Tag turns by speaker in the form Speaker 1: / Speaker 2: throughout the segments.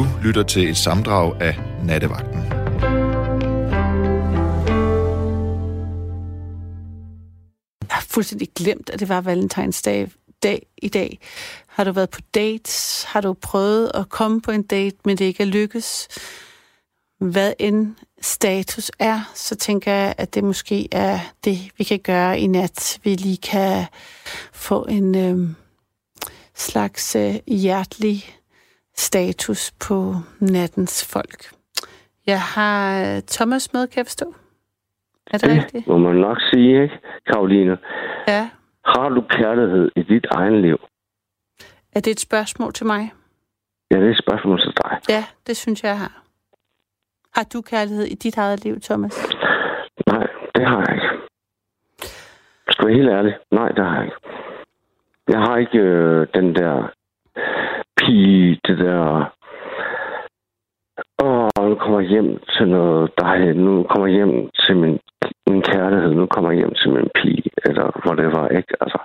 Speaker 1: Du lytter til et samdrag af Nattevagten.
Speaker 2: Jeg har fuldstændig glemt, at det var valentinsdag dag i dag. Har du været på dates? Har du prøvet at komme på en date, men det ikke er lykkes? Hvad end status er, så tænker jeg, at det måske er det, vi kan gøre i nat. Vi lige kan få en øh, slags øh, hjertelig status på nattens folk. Jeg har øh, Thomas med, kan jeg forstå? Er det,
Speaker 3: Det
Speaker 2: rigtigt?
Speaker 3: må man nok sige, ikke, Karoline?
Speaker 2: Ja.
Speaker 3: Har du kærlighed i dit egen liv?
Speaker 2: Er det et spørgsmål til mig?
Speaker 3: Ja, det er et spørgsmål til dig.
Speaker 2: Ja, det synes jeg, jeg har. Har du kærlighed i dit eget liv, Thomas?
Speaker 3: Nej, det har jeg ikke. Skal jeg være helt ærlig? Nej, det har jeg ikke. Jeg har ikke øh, den der pige, det der... Åh, nu kommer jeg hjem til noget dejligt. Nu kommer jeg hjem til min, min kærlighed. Nu kommer jeg hjem til min pige. Eller hvor det var, ikke? Altså,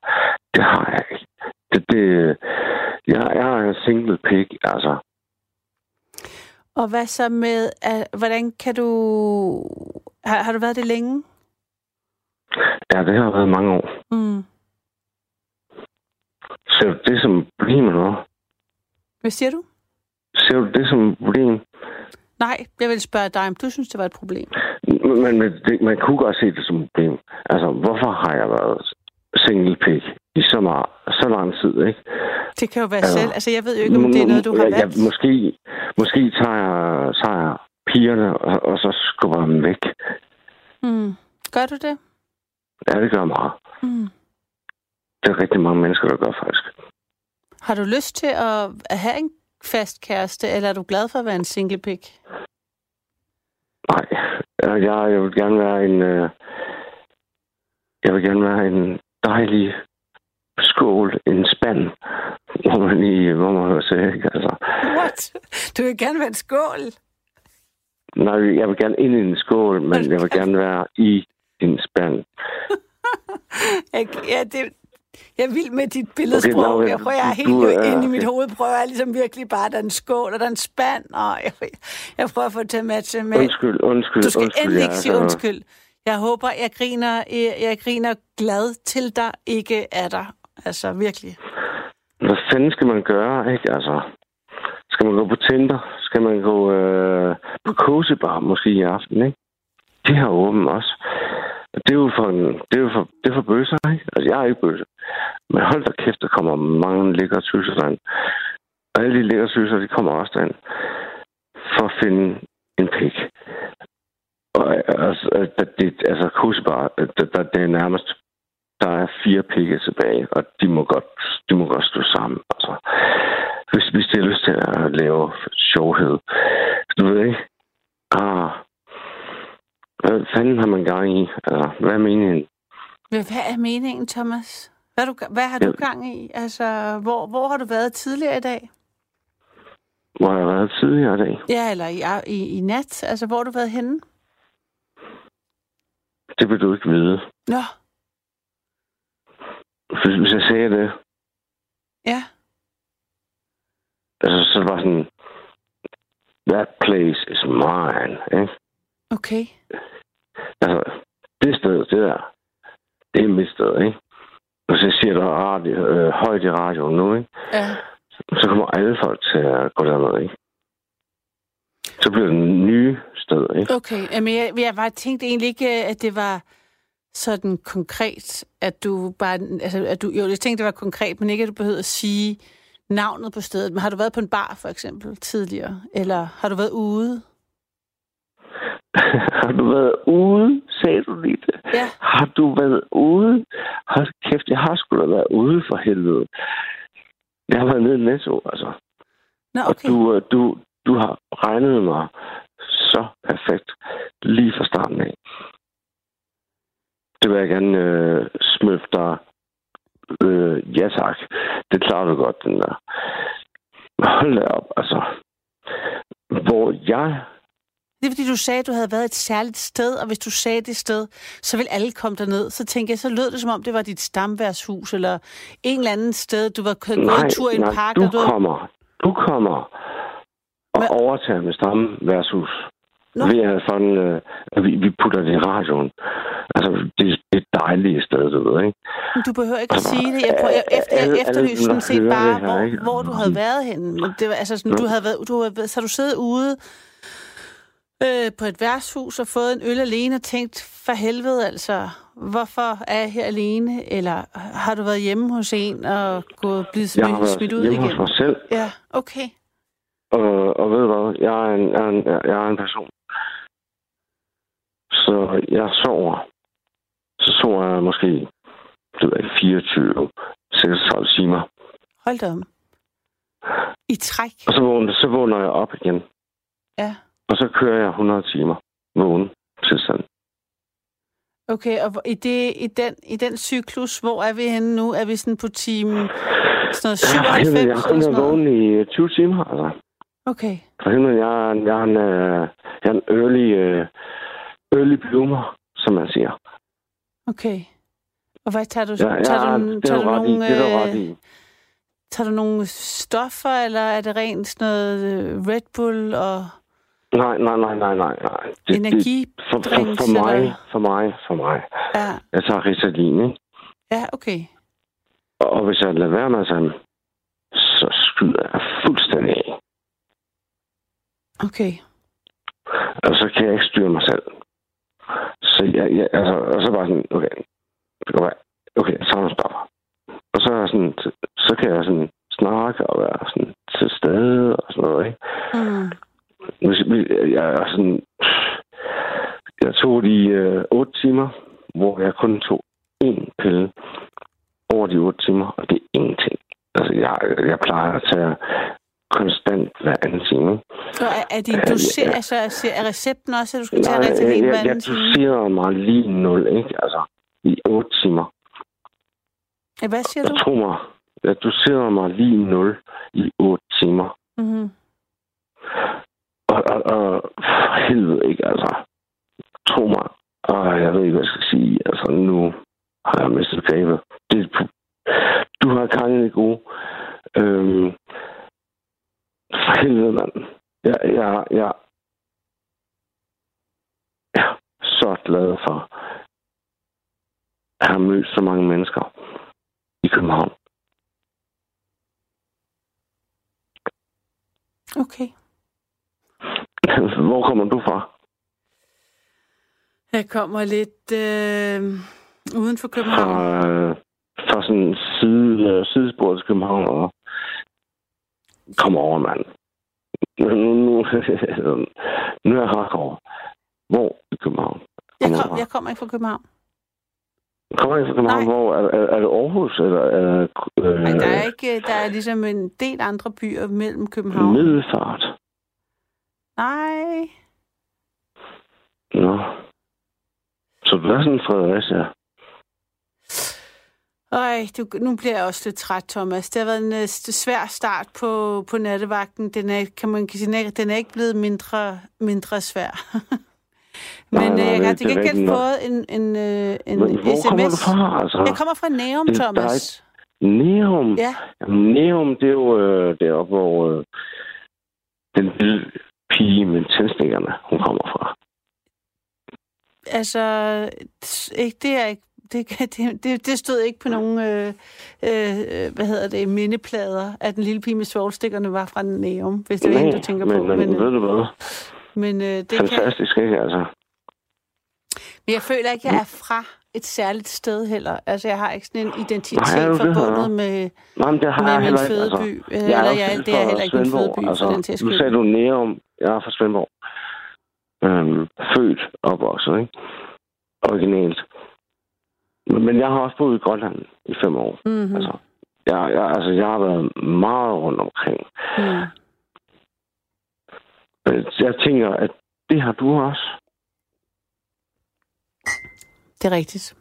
Speaker 3: det har jeg ikke. Det, det, jeg er en single pig, altså.
Speaker 2: Og hvad så med, uh, hvordan kan du... Har, har du været det længe?
Speaker 3: Ja, det har været mange år.
Speaker 2: Mm.
Speaker 3: Du det som et problem eller noget?
Speaker 2: Hvad siger du?
Speaker 3: Ser du det som et problem?
Speaker 2: Nej, jeg vil spørge dig, om du synes, det var et problem.
Speaker 3: Men, men det, man kunne godt se det som et problem. Altså, hvorfor har jeg været single pig i så, meget, så lang tid, ikke?
Speaker 2: Det kan jo være
Speaker 3: Ja.
Speaker 2: selv. Altså, jeg ved jo ikke, om det er noget, du har
Speaker 3: ja, ja,
Speaker 2: valgt.
Speaker 3: måske, måske tager jeg, tager jeg pigerne, og, og så skubber jeg dem væk.
Speaker 2: Mm. Gør du det?
Speaker 3: Ja, det gør jeg meget.
Speaker 2: Mm.
Speaker 3: Det er rigtig mange mennesker, der gør faktisk.
Speaker 2: Har du lyst til at at have en fast kæreste, eller er du glad for at være en single pig?
Speaker 3: Nej, jeg, jeg, vil gerne være en... Øh, jeg vil gerne være en dejlig skål, en spand, hvor man lige, hvor man hører sig, ikke? Altså,
Speaker 2: What? Du vil gerne være en skål?
Speaker 3: nej, jeg vil gerne ind i en skål, men jeg vil gerne være i en spand.
Speaker 2: Jeg, ja, det, jeg er vild med dit billedsprog.
Speaker 3: Okay,
Speaker 2: jeg prøver, jeg er helt
Speaker 3: du er-
Speaker 2: inde i mit hoved, prøver jeg ligesom virkelig bare, at der er en skål, og der er en spand, og jeg, jeg prøver at få det til at matche med...
Speaker 3: Undskyld, undskyld,
Speaker 2: Du skal
Speaker 3: undskyld.
Speaker 2: endelig
Speaker 3: ja,
Speaker 2: ikke sige
Speaker 3: altså,
Speaker 2: undskyld. Jeg håber, jeg griner, jeg, jeg griner glad til dig, ikke af dig. Altså, virkelig.
Speaker 3: Hvad fanden skal man gøre, ikke? Altså, skal man gå på Tinder? Skal man gå øh, på Cozy Bar måske i aften, ikke? De har åbent også. Det er jo for, en, det er jo for, det er for bøsser, ikke? Altså, jeg er ikke bøsse. Men hold da kæft, der kommer mange lækre tøser derind. Og alle de lækre tøser, de kommer også derind. For at finde en pik. Og altså, det, altså Cozy Bar, der, der, det er nærmest der er fire pikke tilbage, og de må godt, de må godt stå sammen. Altså, hvis, hvis de har lyst til at lave sjovhed. Du ved ikke? Ah, hvad fanden har man gang i? Altså, hvad er meningen?
Speaker 2: Men Hvad er meningen, Thomas? Hvad, du, hvad har du
Speaker 3: Ja.
Speaker 2: gang i? Altså, hvor, hvor har du været tidligere i dag?
Speaker 3: Hvor har jeg været tidligere i dag?
Speaker 2: Ja, eller i, i, i nat? Altså, hvor har du været henne?
Speaker 3: Det vil du ikke vide.
Speaker 2: Nå,
Speaker 3: Hvis, hvis jeg sagde det,
Speaker 2: ja.
Speaker 3: altså, så er bare sådan, that place is mine, ikke?
Speaker 2: Okay.
Speaker 3: Altså, det sted, det der, det er mit sted, ikke? Og så siger der radio, øh, højt i radioen nu, ikke?
Speaker 2: Ja.
Speaker 3: så kommer alle folk til at gå derned, ikke? Så bliver det nye sted, ikke?
Speaker 2: Okay, men jeg, jeg bare tænkte egentlig ikke, at det var sådan konkret, at du bare... Altså, at du, jo, jeg tænkte, det var konkret, men ikke, at du behøvede at sige navnet på stedet. Men har du været på en bar, for eksempel, tidligere? Eller har du været ude?
Speaker 3: har du været ude, sagde du lige det?
Speaker 2: Ja.
Speaker 3: Har du været ude? Hold kæft, jeg har sgu da været ude for helvede. Jeg har været nede i Netto, altså.
Speaker 2: Nå,
Speaker 3: Og
Speaker 2: okay.
Speaker 3: du, øh, du, du har regnet mig så perfekt lige fra starten af. Det vil jeg gerne øh, smølfe dig. Øh, ja tak. Det klarer du godt, den der. Hold da op, altså. Hvor jeg...
Speaker 2: Det er fordi, du sagde, at du havde været et særligt sted, og hvis du sagde det sted, så vil alle komme derned. Så tænkte jeg, så lød det som om, det var dit stamværshus, eller en eller anden sted, du var
Speaker 3: Nej,
Speaker 2: en tur i en
Speaker 3: nej,
Speaker 2: park,
Speaker 3: du
Speaker 2: du
Speaker 3: kommer. Du kommer og
Speaker 2: Men-
Speaker 3: overtager med samme værtshus.
Speaker 2: Nå.
Speaker 3: Vi er sådan, øh, at vi, vi putter det i radioen. Altså, det, det er et dejligt sted, du ved, ikke?
Speaker 2: Men Du behøver ikke at sige det. Jeg, prøver, jeg, efter, jeg efterlyste sådan set bare,
Speaker 3: her,
Speaker 2: hvor,
Speaker 3: ikke?
Speaker 2: hvor du havde været henne. Men det var, altså sådan, du havde været, du havde så har du siddet ude øh, på et værtshus og fået en øl alene og tænkt, for helvede altså, hvorfor er jeg her alene? Eller har du været hjemme hos en og gået, blevet
Speaker 3: Jeg har
Speaker 2: smidt,
Speaker 3: været
Speaker 2: smidt ud
Speaker 3: hjemme
Speaker 2: igen?
Speaker 3: hos mig selv,
Speaker 2: Ja, okay.
Speaker 3: og, og ved du hvad? Jeg er en, jeg er en, jeg er en person. Så jeg sover. Så sover jeg måske, det ved jeg, ikke, 24, 36 timer.
Speaker 2: Hold da om. I træk.
Speaker 3: Og så vågner, så vågner jeg op igen.
Speaker 2: Ja.
Speaker 3: Og så kører jeg 100 timer vågen tilstand.
Speaker 2: Okay, og i, det, i, den, i den cyklus, hvor er vi henne nu? Er vi sådan på time sådan noget
Speaker 3: Ja, for
Speaker 2: 97
Speaker 3: helvede, jeg har kun vågen i 20 timer, altså.
Speaker 2: Okay.
Speaker 3: For helvede, jeg jeg er en, øh, jeg er en early, øh, early bloomer, som man siger.
Speaker 2: Okay. Og hvad tager du?
Speaker 3: Ja, ja,
Speaker 2: tager du,
Speaker 3: det
Speaker 2: tager
Speaker 3: er
Speaker 2: du
Speaker 3: du
Speaker 2: nogle,
Speaker 3: du
Speaker 2: øh,
Speaker 3: i.
Speaker 2: tager du nogle stoffer, eller er det rent sådan noget øh, Red Bull og
Speaker 3: Nej, nej, nej, nej, nej. nej. Det, det,
Speaker 2: energi?
Speaker 3: for, for,
Speaker 2: drinks,
Speaker 3: for mig, for mig, for mig.
Speaker 2: Ja,
Speaker 3: Jeg tager Ritalin, ikke?
Speaker 2: ja, okay.
Speaker 3: Og, hvis jeg lader være med sådan, så skyder jeg fuldstændig af.
Speaker 2: Okay.
Speaker 3: Og så kan jeg ikke styre mig selv. Så jeg, jeg altså, og så bare sådan, okay, okay, så er stopper. Og så, er sådan, så kan jeg sådan snakke og være sådan til stede og sådan noget, ikke?
Speaker 2: Mm.
Speaker 3: Jeg er sådan, jeg tog de øh, 8 timer, hvor jeg kun tog én pille over de 8 timer, og det er ingenting. Altså, jeg, jeg plejer at tage konstant hver anden time.
Speaker 2: Og er, er din
Speaker 3: Ja,
Speaker 2: doser,
Speaker 3: ja.
Speaker 2: altså, er, recepten også, at du skal tage
Speaker 3: Nej, jeg,
Speaker 2: hver
Speaker 3: jeg,
Speaker 2: anden
Speaker 3: jeg
Speaker 2: time?
Speaker 3: doserer mig lige nul, ikke? Altså, i 8 timer.
Speaker 2: Ja, hvad siger du?
Speaker 3: Jeg tror mig, jeg doserer mig lige nul i 8 timer.
Speaker 2: Mm-hmm.
Speaker 3: Og, og, og for helvede ikke, altså. Tro mig. Og jeg ved ikke, hvad jeg skal sige. Altså, nu har jeg mistet grebet. Det, du har gangen i gode. Øhm, for helvede, mand. Jeg, jeg, jeg, jeg er så glad for at have mødt så mange mennesker i København.
Speaker 2: Okay.
Speaker 3: Hvor kommer du fra?
Speaker 2: Jeg kommer lidt øh, uden for København.
Speaker 3: fra, øh, fra sådan side, øh, sidespor til København og kom over, mand. Nu, nu, nu, nu er jeg hardcore. Hvor i København?
Speaker 2: Jeg,
Speaker 3: Kommer
Speaker 2: kom, jeg kommer ikke fra København.
Speaker 3: Kommer ikke fra København?
Speaker 2: Nej.
Speaker 3: Hvor? Er, er, er det Aarhus? Eller er øh,
Speaker 2: Men der er ikke, der er ligesom en del andre byer mellem København.
Speaker 3: Middelfart?
Speaker 2: Nej.
Speaker 3: Nå. Så er sådan Fredericia?
Speaker 2: Øj, du, nu bliver jeg også lidt træt, Thomas. Det har været en øh, svær start på, på nattevagten. Den er, kan man kan sige, den er- ikke blevet mindre, mindre svær. Men
Speaker 3: Nej, nej,
Speaker 2: øh, jeg har til gengæld fået en, en, øh, en
Speaker 3: Men hvor
Speaker 2: sms.
Speaker 3: kommer du fra? Altså,
Speaker 2: Jeg kommer fra Nærum,
Speaker 3: Det
Speaker 2: Thomas.
Speaker 3: Neum.
Speaker 2: Ja,
Speaker 3: Jamen, Neum, det er jo øh, deroppe, hvor øh, den lille pige med tændstikkerne, hun kommer fra.
Speaker 2: altså, ikke, det er ikke det, kan- det, det, det stod ikke på nogen, øh, øh, hvad hedder det, mindeplader, at den lille pige med svovlstikkerne var fra Nærum, hvis det er hende, du tænker
Speaker 3: men,
Speaker 2: på.
Speaker 3: Men,
Speaker 2: Men, øh,
Speaker 3: ved du hvad?
Speaker 2: men, øh, det kan,
Speaker 3: Fantastisk, ikke? Altså,
Speaker 2: men jeg føler ikke, jeg er fra et særligt sted heller. Altså, jeg har ikke sådan en identitet
Speaker 3: Nej, det
Speaker 2: forbundet
Speaker 3: har-
Speaker 2: med,
Speaker 3: nej, men det har
Speaker 2: med
Speaker 3: jeg
Speaker 2: min
Speaker 3: ikke. Altså,
Speaker 2: fødeby. Øh,
Speaker 3: jeg
Speaker 2: eller
Speaker 3: også
Speaker 2: jeg, det er heller ikke min fødeby, for den til
Speaker 3: Nu sagde du Neum. Jeg er fra Svendborg. Øhm, født, opvokset, ikke? Originalt. Men, men jeg har også boet i Grønland i fem år.
Speaker 2: Mm-hmm.
Speaker 3: Altså, jeg, jeg, altså, jeg har været meget rundt omkring.
Speaker 2: Mm.
Speaker 3: Men jeg tænker, at det har du også.
Speaker 2: Det er rigtigt.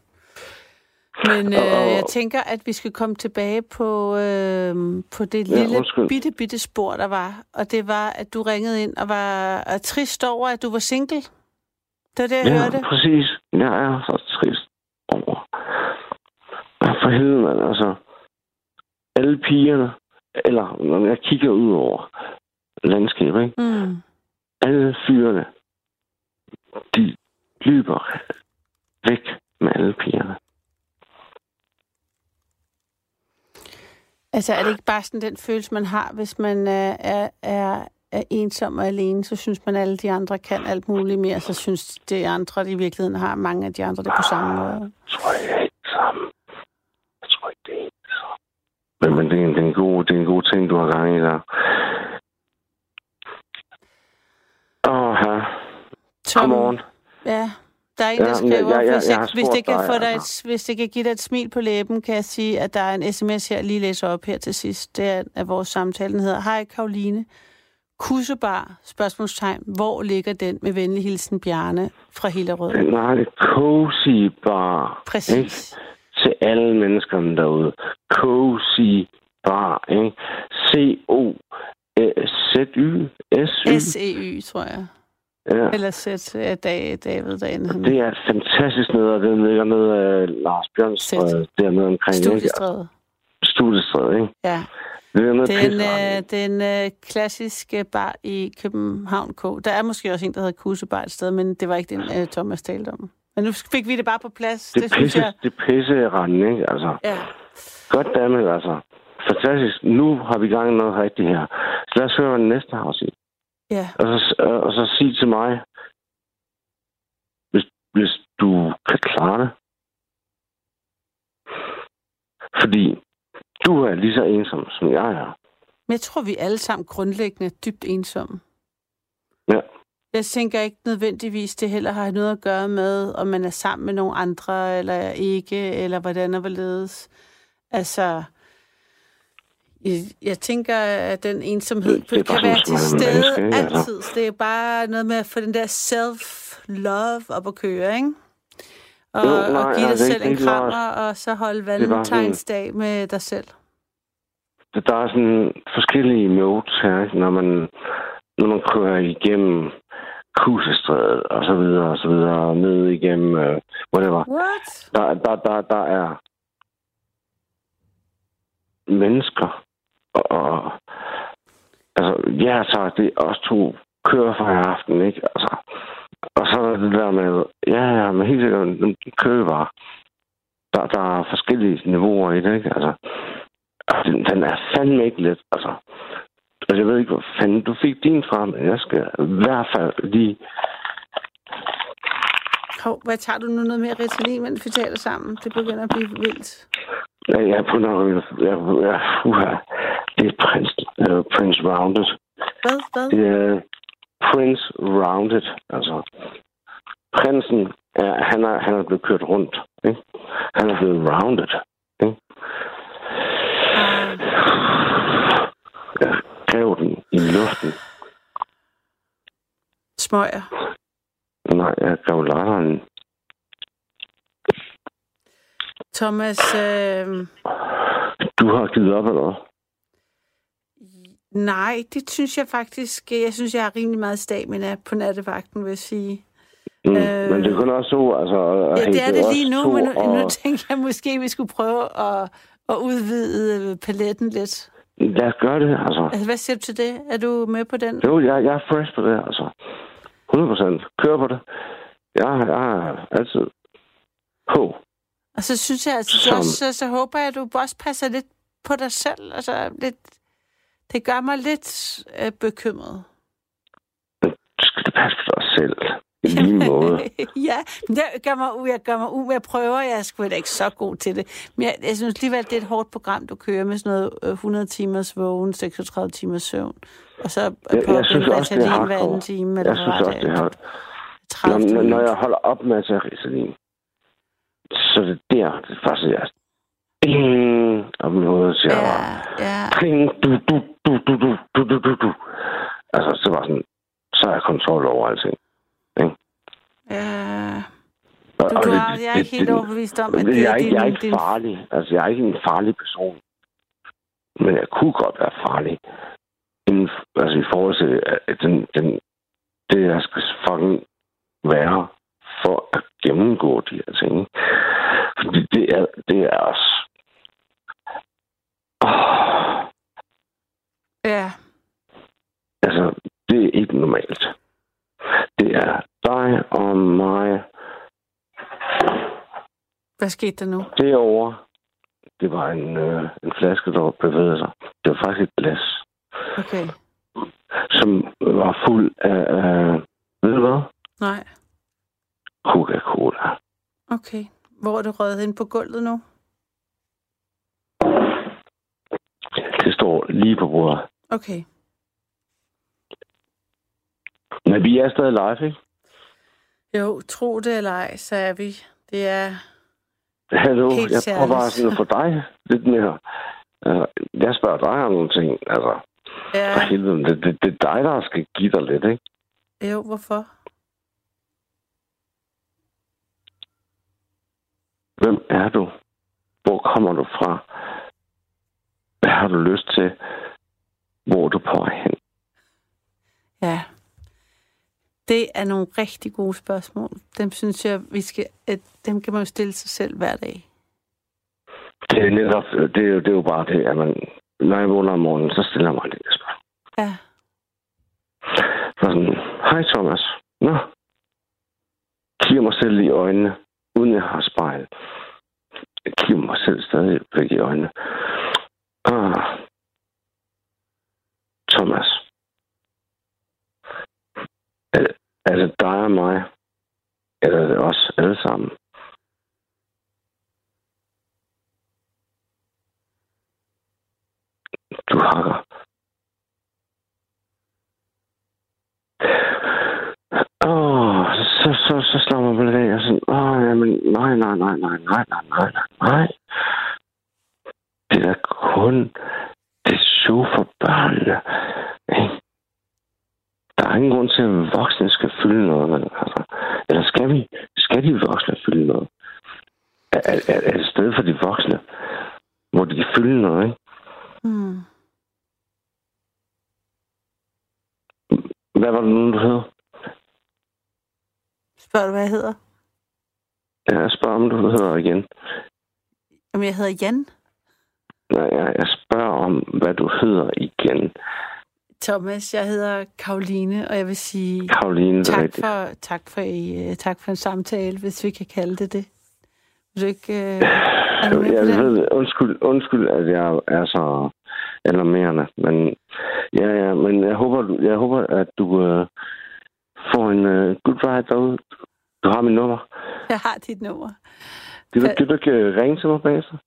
Speaker 2: Men øh,
Speaker 3: Og-
Speaker 2: jeg tænker, at vi skal komme tilbage på, øh, på det
Speaker 3: Ja,
Speaker 2: lille
Speaker 3: undskyld.
Speaker 2: bitte, bitte spor, der var. Og det var, at du ringede ind og var er trist over, at du var single. Det var det, jeg
Speaker 3: Ja,
Speaker 2: hørte.
Speaker 3: præcis. Jeg er så trist over. For helvede, mand. Altså, alle pigerne, eller når jeg kigger ud over landskab, ikke?
Speaker 2: Mm.
Speaker 3: Alle fyrene, de løber væk med alle pigerne.
Speaker 2: Altså, er det ikke bare sådan den følelse, man har, hvis man er, er, er, er ensom og alene, så synes man, at alle de andre kan alt muligt mere, så synes de andre, de i virkeligheden har mange af de andre det på samme måde.
Speaker 3: Jeg tror ikke, det er sammen. Jeg tror ikke, det er sammen. Men, men det, er en, det, er en god, det er en god ting, du har gang i der. Åh, her.
Speaker 2: Tom,
Speaker 3: Come on.
Speaker 2: Ja, der er en,
Speaker 3: Ja,
Speaker 2: der
Speaker 3: men
Speaker 2: skriver,
Speaker 3: jeg- jeg-
Speaker 2: hvis,
Speaker 3: jeg
Speaker 2: det, hvis, det kan
Speaker 3: dig,
Speaker 2: få dig et,
Speaker 3: altså.
Speaker 2: hvis det kan give dig et smil på læben, kan jeg sige, at der er en sms her, jeg lige læser op her til sidst. Det er af vores samtale, den hedder, Hej Karoline, Kussebar, spørgsmålstegn, hvor ligger den med venlig hilsen Bjarne fra Hillerød?
Speaker 3: Den har det cozy bar.
Speaker 2: Præcis.
Speaker 3: Ikke? Til alle menneskerne derude. Cozy bar. Ikke? C-O-Z-Y. S-Y.
Speaker 2: S-E-Y, tror jeg.
Speaker 3: Ja.
Speaker 2: Eller Z, ja, Dag, David derinde.
Speaker 3: Det er et fantastisk ned, og den ligger ned af Lars Bjørnstræde,
Speaker 2: Sæt.
Speaker 3: dernede omkring. ikke?
Speaker 2: Studiestræde.
Speaker 3: Studiestræde, ikke?
Speaker 2: Ja.
Speaker 3: Det er noget
Speaker 2: Den,
Speaker 3: pisse
Speaker 2: øh, den øh, klassiske bar i København K. Der er måske også en, der hedder Kusebar et sted, men det var ikke den, øh, Thomas talte om. Men nu fik vi det bare på plads.
Speaker 3: Det,
Speaker 2: Det,
Speaker 3: det
Speaker 2: synes
Speaker 3: pisse,
Speaker 2: jeg...
Speaker 3: det pisse rende, ikke? Altså,
Speaker 2: Ja.
Speaker 3: godt dammit, altså. Fantastisk. Nu har vi gang i noget rigtigt her. Så lad os høre, hvad den næste har at sige.
Speaker 2: Ja.
Speaker 3: Og så, og så sige til mig, hvis, hvis du kan klare det. Fordi du er lige så ensom, som jeg er.
Speaker 2: Men jeg tror, vi alle sammen grundlæggende er dybt ensomme.
Speaker 3: Ja.
Speaker 2: Jeg tænker ikke nødvendigvis, det heller har noget at gøre med, om man er sammen med nogle andre, eller ikke, eller hvordan og hvorledes. Altså, jeg, tænker, at den ensomhed
Speaker 3: Det- det
Speaker 2: kan være til stede
Speaker 3: menneske? Altså.
Speaker 2: altid. Så det er bare noget med at få den der self-love op at køre, ikke? Og,
Speaker 3: Jo,
Speaker 2: og
Speaker 3: nej,
Speaker 2: give dig
Speaker 3: altså,
Speaker 2: selv en krammer, og så holde valentinsdag med dig selv.
Speaker 3: Der er sådan forskellige modes her, når man, når man kører igennem Kusestrædet og så videre og så videre, og ned igennem uh, whatever.
Speaker 2: What?
Speaker 3: Der, der, der, der er mennesker, og, altså, ja, så det er os to kører for i aften, ikke? Altså, og så er der det der med, ja, ja, men helt sikkert, de kører bare. Der, der er forskellige niveauer i det, ikke? Altså, altså, den, den er fandme ikke let, altså. Altså, jeg ved ikke, hvor fanden du fik din fra, men jeg skal i hvert fald lige...
Speaker 2: Hov, hvad tager du nu noget mere Ritalin, mens vi taler sammen? Det begynder at blive vildt.
Speaker 3: Ja, jeg er på noget... Jeg, jeg, uha, det er Prince, uh, Prince Rounded.
Speaker 2: Hvad? Hvad?
Speaker 3: Det er Prince Rounded, altså. Prinsen, er, han, er, han er blevet kørt rundt, ikke? Han er blevet rounded, ikke? Jeg gav den i luften.
Speaker 2: smøger.
Speaker 3: Nej, jeg gav latteren.
Speaker 2: Thomas, øh,
Speaker 3: Du har givet op, eller hvad?
Speaker 2: nej, det synes jeg faktisk... Jeg synes, jeg har rimelig meget stamina på nattevagten, vil jeg sige.
Speaker 3: Mm.
Speaker 2: Øh.
Speaker 3: Men det er kun også to, altså...
Speaker 2: Ja, det er det lige nu, men nu,
Speaker 3: og...
Speaker 2: nu tænker jeg måske, at vi skulle prøve at, at udvide øh, paletten lidt.
Speaker 3: Lad os gøre det, altså.
Speaker 2: Altså, hvad siger du til det? Er du med på den?
Speaker 3: Jo, jeg, jeg er fresh på det, altså. 100 procent. Kør på det. Jeg, jeg er altid på.
Speaker 2: Og så synes jeg, altså,
Speaker 3: Som-
Speaker 2: så, så, så håber jeg, at du også passer lidt på dig selv. Altså, lidt, det gør mig lidt øh, bekymret.
Speaker 3: Du skal passe på dig selv. I lige måde.
Speaker 2: ja, det gør mig, u- jeg gør mig u, jeg prøver, jeg er sgu ikke så god til det. Men jeg, jeg synes alligevel, det er et hårdt program, du kører med sådan noget øh, 100 timers vågen, 36 timers søvn. Og så
Speaker 3: Jeg,
Speaker 2: på
Speaker 3: jeg synes også, det er
Speaker 2: Ritalin hver anden
Speaker 3: hardcore.
Speaker 2: time. Eller
Speaker 3: Jeg synes også, det er.
Speaker 2: 30
Speaker 3: Når, når jeg holder op med at tage Ritalin, så er det der, det er faktisk, jeg Ding, med hovedet, siger.
Speaker 2: Ja, ja.
Speaker 3: Ding, du, du, du, du, du, du, du, du, du. Altså, så var sådan, så er jeg kontrol over alting.
Speaker 2: ja.
Speaker 3: Og,
Speaker 2: Du,
Speaker 3: og
Speaker 2: du
Speaker 3: det-
Speaker 2: har, jeg er ikke helt overbevist om, at
Speaker 3: det, jeg, er ikke,
Speaker 2: din...
Speaker 3: jeg er ikke farlig. Altså, jeg er ikke en farlig person. Men jeg kunne godt være farlig. Inden, altså, i forhold til at den, den, det, jeg skal fucking være for at gennemgå de her ting. Fordi det er, det er også... Oh,
Speaker 2: Ja,
Speaker 3: altså, normalt. Det er dig og mig.
Speaker 2: Hvad skete der nu?
Speaker 3: Derovre, det var en, øh, en flaske, der bevægede sig. Det var faktisk et glas,
Speaker 2: Okay.
Speaker 3: som var fuld af, af ved du hvad?
Speaker 2: Nej.
Speaker 3: Coca-Cola.
Speaker 2: Okay. Hvor er du røget ind på gulvet nu?
Speaker 3: Det står lige på bordet.
Speaker 2: Okay.
Speaker 3: Men vi er stadig live, ikke?
Speaker 2: Jo, tro det eller ej, så er vi. Det er...
Speaker 3: Hallo,
Speaker 2: Helt
Speaker 3: jeg prøver bare sådan få dig lidt mere. Uh, jeg spørger dig om nogle ting. Altså,
Speaker 2: Ja,
Speaker 3: for helvede, det, det, det er dig, der skal give dig lidt, ikke?
Speaker 2: jo, hvorfor?
Speaker 3: Hvem er du? Hvor kommer du fra? Hvad har du lyst til? Hvor er du på vej hen?
Speaker 2: Ja. Det er nogle rigtig gode spørgsmål. Dem synes jeg, vi skal... At dem kan man jo stille sig selv hver dag.
Speaker 3: Det er netop, det er, jo- det er jo bare det, at man, når jeg vågner om morgenen, så stiller jeg mig det spørgsmål.
Speaker 2: Ja.
Speaker 3: Så sådan, hej Thomas. Nå. Kigger mig selv i øjnene, uden jeg har spejl. Jeg kigger mig selv stadig væk i øjnene. Ah. Thomas. Er, er det dig og mig? Eller er det os alle sammen? Du hakker. Åh, oh så, så, så slår man på det af, og sådan, åh, jamen, nej, nej, nej, nej, nej, nej, nej, nej. Det er kun, det er show for børnene. Der er ingen grund til, at voksne skal fylde noget. vel? Altså, eller skal vi? Skal de voksne fylde noget? Er, er, er det et sted for de voksne, hvor de kan fylde noget, ikke?
Speaker 2: Hmm.
Speaker 3: Hvad var det nu, du hed?
Speaker 2: Spørger du, hvad jeg hedder?
Speaker 3: Jeg spørger, om du hedder igen.
Speaker 2: Om jeg hedder Jan
Speaker 3: Nej, jeg, jeg spørger om, hvad du hedder igen.
Speaker 2: Thomas. Jeg hedder Karoline, og jeg vil sige
Speaker 3: Karoline,
Speaker 2: tak
Speaker 3: rigtigt.
Speaker 2: for, tak, for, uh, tak for en samtale, hvis vi kan kalde det det. Vil du ikke... Er på
Speaker 3: Jeg ved, undskyld, undskyld, at jeg er så alarmerende, men ja, ja, men jeg håber, jeg håber at du uh, får en uh, good ride derude. Du har mit nummer.
Speaker 2: Jeg har dit nummer.
Speaker 3: Du,
Speaker 2: Hvad-
Speaker 3: kan du ikke øh, ringe til mig bagefter?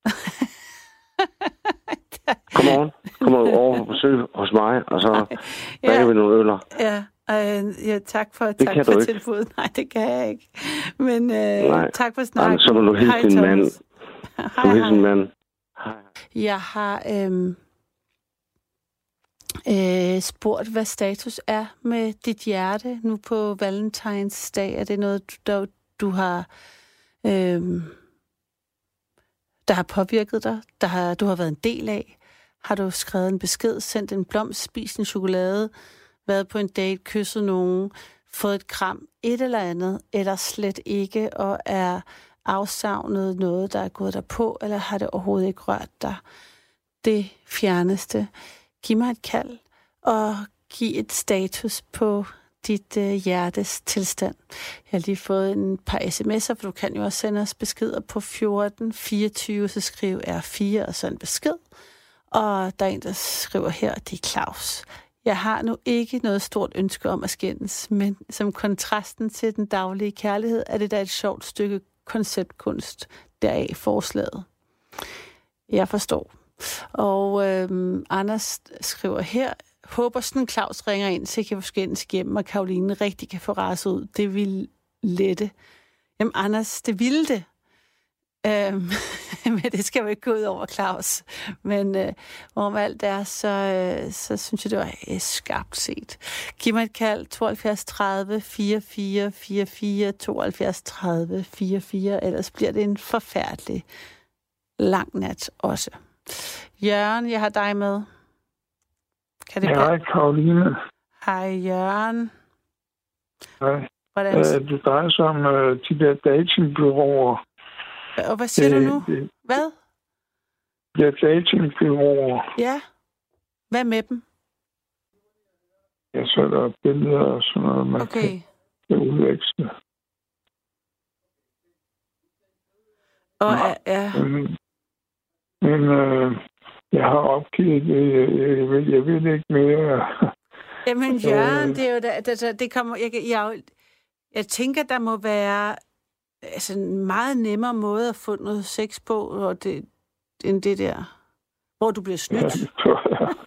Speaker 3: Godmorgen. Kom over på besøg hos mig, og så drikker
Speaker 2: ja,
Speaker 3: vi nogle øller.
Speaker 2: ja, øh, ja, tak for,
Speaker 3: Det
Speaker 2: tak
Speaker 3: kan
Speaker 2: for
Speaker 3: du ikke.
Speaker 2: tilbuddet. Nej, det kan jeg ikke. Men
Speaker 3: Nej.
Speaker 2: øh, tak for
Speaker 3: Jamen,
Speaker 2: snakken.
Speaker 3: så må du hilse
Speaker 2: Hej,
Speaker 3: din mand.
Speaker 2: Thomas.
Speaker 3: Du
Speaker 2: Hej, hej.
Speaker 3: mand. Hej.
Speaker 2: Jeg har øhm, øh, spurgt, hvad status er med dit hjerte nu på Valentinsdag. Er det noget, du, der, du har... Øh, der har påvirket dig, der har, du har været en del af? Har du skrevet en besked, sendt en blomst, spist en chokolade, været på en date, kysset nogen, fået et kram, et eller andet, eller slet ikke, og er afsavnet noget, der er gået dig på, eller har det overhovedet ikke rørt dig? Det fjerneste. Giv mig et kald, og giv et status på dit øh, hjertes tilstand. Jeg har lige fået en par sms'er, for du kan jo også sende os beskeder på 14 24, så skriv R4 og så en besked. Og der er en, der skriver her, det er Claus. Jeg har nu ikke noget stort ønske om at skændes, men som kontrasten til den daglige kærlighed, er det da et sjovt stykke konceptkunst, deraf forslaget. Jeg forstår. Og øh, Anders skriver her, håber sådan Claus ringer ind, så jeg kan få skændes igennem, og Karoline rigtig kan få raset ud. Det vil lette. Jamen Anders, det ville det. Øhm, men det skal jo ikke gå ud over Claus. Men øh, hvorom alt er, så, øh, så synes jeg, det var øh, skarpt set. Giv mig et kald, 72 30 44 44, 72 30 44, ellers bliver det en forfærdelig lang nat også. Jørgen, jeg har dig med. Kan det
Speaker 4: hej Karoline.
Speaker 2: Hej Jørgen.
Speaker 4: Hej.
Speaker 2: Hvordan?
Speaker 4: Øh, det drejer sig om øh, de der datingbyråer.
Speaker 2: Og hvad siger du nu? Hvad?
Speaker 4: de der datingbyråer.
Speaker 2: Ja. Hvad med dem?
Speaker 4: Ja, så er der billeder og sådan noget, man
Speaker 2: Okay.
Speaker 4: kan udveksle.
Speaker 2: Og er, ja,
Speaker 4: Men, øh, jeg har opgivet det. Jeg, jeg, vil, jeg vil ikke mere.
Speaker 2: Jamen Jørgen, det er jo da, altså, det kommer, jeg, jeg, jeg, tænker, der må være altså, en meget nemmere måde at få noget sex på, og det, end det der, hvor du bliver
Speaker 4: Ja,
Speaker 2: snydt.
Speaker 4: det tror jeg.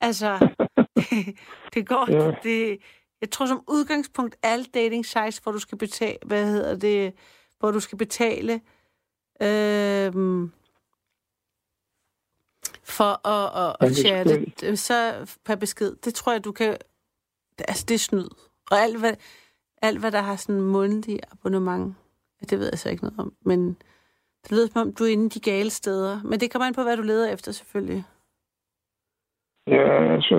Speaker 2: Altså, det, det går,
Speaker 4: Ja.
Speaker 2: det, jeg tror som udgangspunkt, alle dating sites, hvor du skal betale, hvad hedder det, hvor du skal betale øhm, for at, at, at chatte, det- så per besked, det tror jeg, du kan, altså det er snyd. Og alt hvad, alt, hvad der har sådan en mundtlig abonnement, det ved jeg så ikke noget om, men det lyder som om, du er inde i de gale steder. Men det kommer an på, hvad du leder efter, selvfølgelig.
Speaker 4: Ja, altså,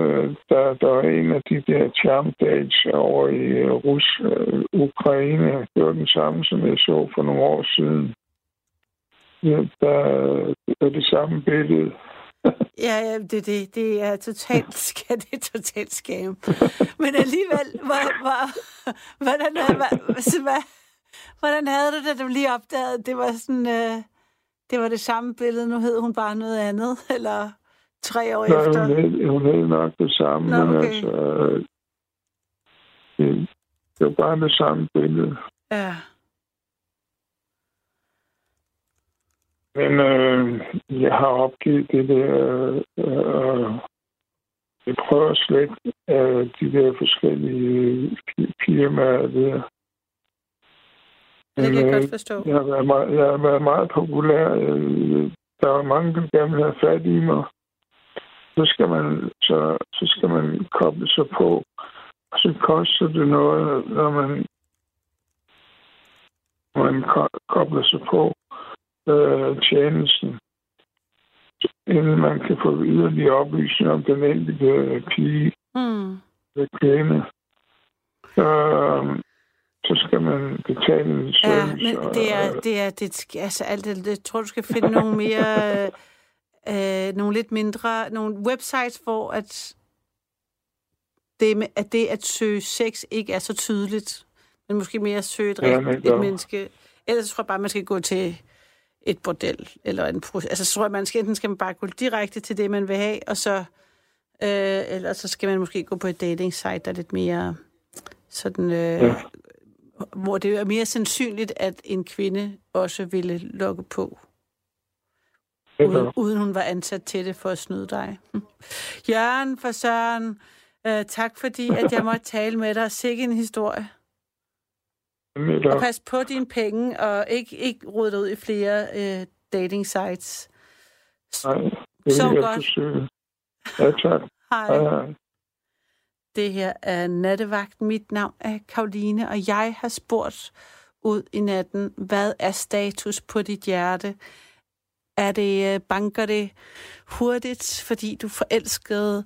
Speaker 4: der, der er en af de der charm dates over i uh, Rus, uh, Ukraine. Det var den samme, som jeg så for nogle år siden. Ja, der er det samme billede.
Speaker 2: Ja, ja, det, det, det er totalt, ska- det er totalt skam. Men alligevel, hvor, hvor, hvordan, hvad, hvordan havde du det, da du lige opdagede, det var sådan, øh, det var det samme billede, nu hed hun bare noget andet, eller tre år
Speaker 4: Nej,
Speaker 2: efter?
Speaker 4: hun hed, hun hed nok det samme,
Speaker 2: Nå,
Speaker 4: men
Speaker 2: okay.
Speaker 4: altså... øh, Det, det var bare det samme billede.
Speaker 2: Ja.
Speaker 4: Men øh, jeg har opgivet det der... Øh, jeg prøver slet øh, de der forskellige fi- firmaer der.
Speaker 2: Det kan
Speaker 4: Men,
Speaker 2: jeg
Speaker 4: øh,
Speaker 2: godt forstå.
Speaker 4: Jeg har været meget, jeg har været meget populær. Øh, Der var mange, der gerne vil have fat i mig. Så skal man, så, så skal man koble sig på. Og så koster det noget, når man, man ko- kobler sig på øh, tjenesten. Inden man kan få yderligere oplysninger om den enkelte pige
Speaker 2: Mm.
Speaker 4: eller kvinde. Så, så skal man betale en
Speaker 2: Ja,
Speaker 4: service.
Speaker 2: men det er, det er, det, altså alt det, jeg tror, du skal finde nogle mere, øh, nogle lidt mindre, nogle websites, hvor at det, med, at det at søge sex ikke er så tydeligt, men måske mere at søge et,
Speaker 4: Ja,
Speaker 2: rigt- et menneske. Ellers tror jeg bare, man skal gå til et bordel, eller en altså så tror jeg, man skal, enten skal man bare gå direkte til det, man vil have, og så, øh, eller så skal man måske gå på et dating site, der er lidt mere sådan, øh,
Speaker 4: Ja.
Speaker 2: hvor det er mere sandsynligt, at en kvinde også ville lukke på, uden, uden hun var ansat til det for at snyde dig. Hm. Jørgen for Søren, øh, tak fordi, at jeg måtte tale med dig. Sikke en historie.
Speaker 4: Netop.
Speaker 2: Og pas på dine penge, og ikke, ikke rode ud i flere øh, dating sites.
Speaker 4: Nej, det jeg
Speaker 2: godt.
Speaker 4: forsøge. Ja, tak.
Speaker 2: Hej.
Speaker 4: Hej, hej.
Speaker 2: Det her er Nattevagt. Mit navn er Karoline, og jeg har spurgt ud i natten, hvad er status på dit hjerte? Er det, øh, banker det hurtigt, fordi du er forelsket?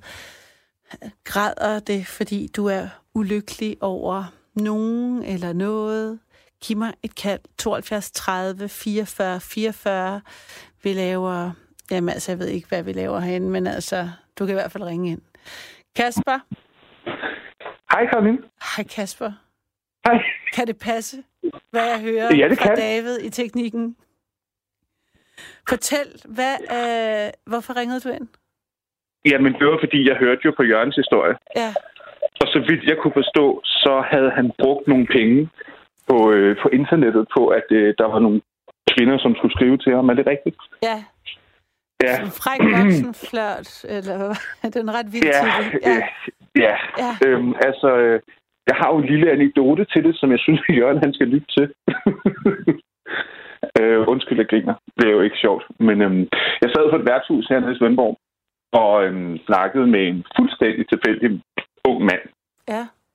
Speaker 2: Græder det, fordi du er ulykkelig over nogen eller noget? Giv mig et kald. 72 30 44 44. Vi laver... Jamen altså, jeg ved ikke, hvad vi laver herinde, men altså, du kan i hvert fald ringe ind. Kasper?
Speaker 5: Hej, Karoline.
Speaker 2: Hej Kasper.
Speaker 5: Hej.
Speaker 2: Kan det passe, hvad jeg hører
Speaker 5: Ja, det
Speaker 2: fra
Speaker 5: kan.
Speaker 2: David i teknikken? Fortæl, hvad, øh, hvorfor ringede du ind?
Speaker 5: Jamen, det var, fordi jeg hørte jo på Jørgens historie.
Speaker 2: Ja,
Speaker 5: Og så vidt jeg kunne forstå, så havde han brugt nogle penge på, øh, på internettet på, at øh, der var nogle kvinder, som skulle skrive til ham. Er det rigtigt?
Speaker 2: ja.
Speaker 5: Ja.
Speaker 2: En fræk voksen flørt, eller hvad? det er en ret vild
Speaker 5: Ja,
Speaker 2: titel.
Speaker 5: ja, ja.
Speaker 2: ja.
Speaker 5: Øhm, altså, øh, jeg har jo en lille anekdote til det, som jeg synes, at Jørgen han skal lytte til. øh, undskyld, jeg griner. Det er jo ikke sjovt. Men øhm, jeg sad på et værtshus hernede i Svendborg, og øhm, snakkede med en fuldstændig tilfældig ung mand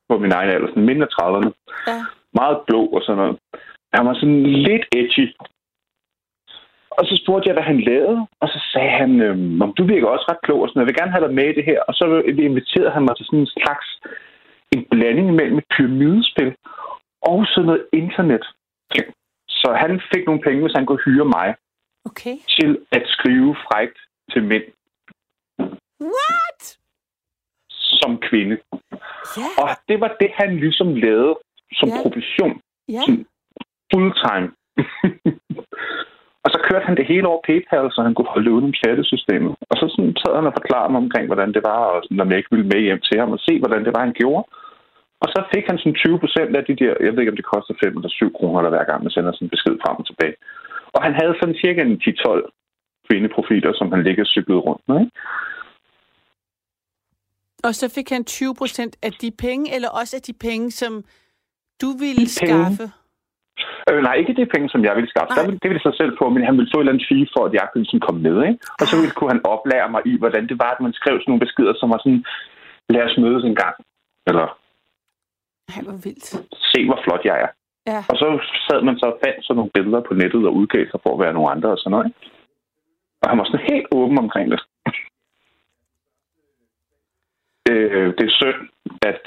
Speaker 5: på min egen alder, sådan mindre 30'erne.
Speaker 2: ja.
Speaker 5: Meget blå og sådan noget. Han var sådan lidt edgy. Og så spurgte jeg, hvad han lavede, og så sagde han, øhm, "Om du virker også ret klog og sådan. Jeg vil gerne have dig med i det her. Og så inviterede han mig til sådan en slags en blanding mellem et pyramidespil og sådan noget internet. Så han fik nogle penge, hvis han kunne hyre mig
Speaker 2: Okay.
Speaker 5: til at skrive frægt til mænd
Speaker 2: What?
Speaker 5: Som kvinde.
Speaker 2: Ja.
Speaker 5: Og det var det, han ligesom lavede som
Speaker 2: Ja.
Speaker 5: profession.
Speaker 2: Ja.
Speaker 5: Sådan full time. og så kørte han det hele over PayPal, så han kunne holde det uden om skattesystemet. Og så sådan sad han og forklarede mig omkring, hvordan det var, og sådan, om jeg ikke ville med hjem til ham og se, hvordan det var, han gjorde. Og så fik han sådan 20 procent af de der, jeg ved ikke, om det koster 5 eller 7 kroner, der hver gang man sender sådan en besked frem og tilbage. Og han havde sådan cirka en 10-12 kvindeprofiler, som han ligger cyklet rundt med. Ikke?
Speaker 2: Og så fik han 20 procent af de penge, eller også af de penge, som du ville
Speaker 5: De penge.
Speaker 2: skaffe?
Speaker 5: Øh, nej, ikke de penge, som jeg ville skaffe. Der ville, det ville sig selv på, men han ville få et eller andet fee for, at jeg kunne ligesom komme med. Ikke? Og så ville, kunne han oplære mig i, hvordan det var, at man skrev sådan nogle beskeder, som var sådan, lad os mødes en gang. Eller
Speaker 2: Ej, hvor vildt.
Speaker 5: se, hvor flot jeg er.
Speaker 2: Ja.
Speaker 5: Og så sad man så og fandt sådan nogle billeder på nettet og udgav sig for at være nogle andre og sådan noget. ikke? Og han var sådan helt åben omkring det. Øh, det er synd, at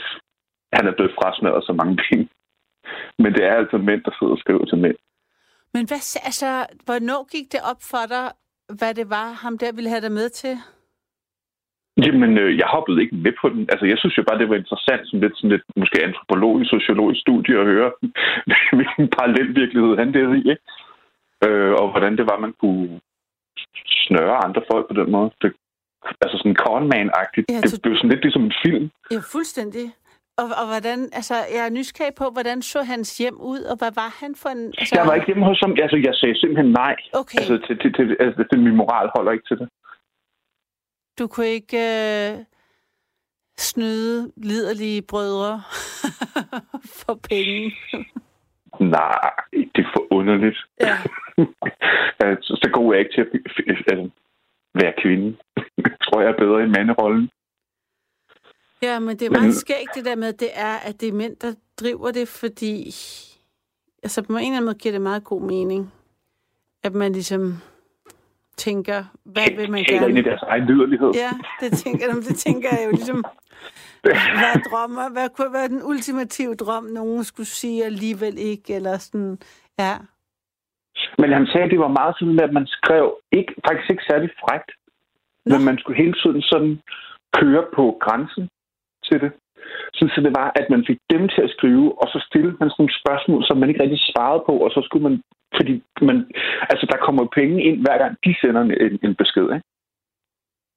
Speaker 5: han er blevet frasmadret så mange penge. Men det er altså mænd, der sidder og skriver til mænd.
Speaker 2: Men hvad, altså, hvornår gik det op for dig, hvad det var, ham der ville have dig med til?
Speaker 5: Jamen, øh, jeg hoppede ikke med på den. Altså, jeg synes jo bare, det var interessant, sådan lidt, sådan lidt måske antropologisk, sociologisk studie at høre, hvilken parallel virkelighed han det i, ikke? Øh, og hvordan det var, man kunne snøre andre folk på den måde. Det, altså sådan conman-agtigt.
Speaker 2: Ja,
Speaker 5: det
Speaker 2: så-
Speaker 5: blev sådan lidt ligesom en film.
Speaker 2: Ja, fuldstændig. Og, og hvordan, altså, jeg er nysgerrig på, hvordan så hans hjem ud, og hvad var han for en... Altså,
Speaker 5: Jeg var ikke hjemme hos ham. Altså, jeg sagde simpelthen nej.
Speaker 2: Okay,
Speaker 5: Altså, til, til, til, altså, det, min moral holder ikke til det.
Speaker 2: du kunne ikke øh, snyde liderlige brødre for penge.
Speaker 5: Nej, det er for underligt.
Speaker 2: Ja.
Speaker 5: altså, så god er jeg ikke til at altså, være kvinde. tror, jeg er bedre i manderollen.
Speaker 2: Ja, men det er
Speaker 5: Men-
Speaker 2: meget skægt det der med, det er, at det er mænd, der driver det, fordi altså på en eller anden måde giver det meget god mening, at man ligesom tænker, hvad vil man
Speaker 5: Taler ind i
Speaker 2: gerne?
Speaker 5: deres egen lyderlighed.
Speaker 2: Ja, det tænker, det tænker jeg jo ligesom, hvad drømmer, hvad kunne være den ultimative drøm, nogen skulle sige alligevel ikke, eller sådan, ja.
Speaker 5: Men han sagde, at det var meget sådan, at man skrev ikke, faktisk ikke særlig frægt.
Speaker 2: Nå.
Speaker 5: Men man skulle hele tiden sådan køre på grænsen til det. Så, så det var, at man fik dem til at skrive, og så stillede man sådan nogle spørgsmål, som man ikke rigtig svarede på, og så skulle man, fordi man, altså der kommer penge ind, hver gang de sender en, en besked, ikke?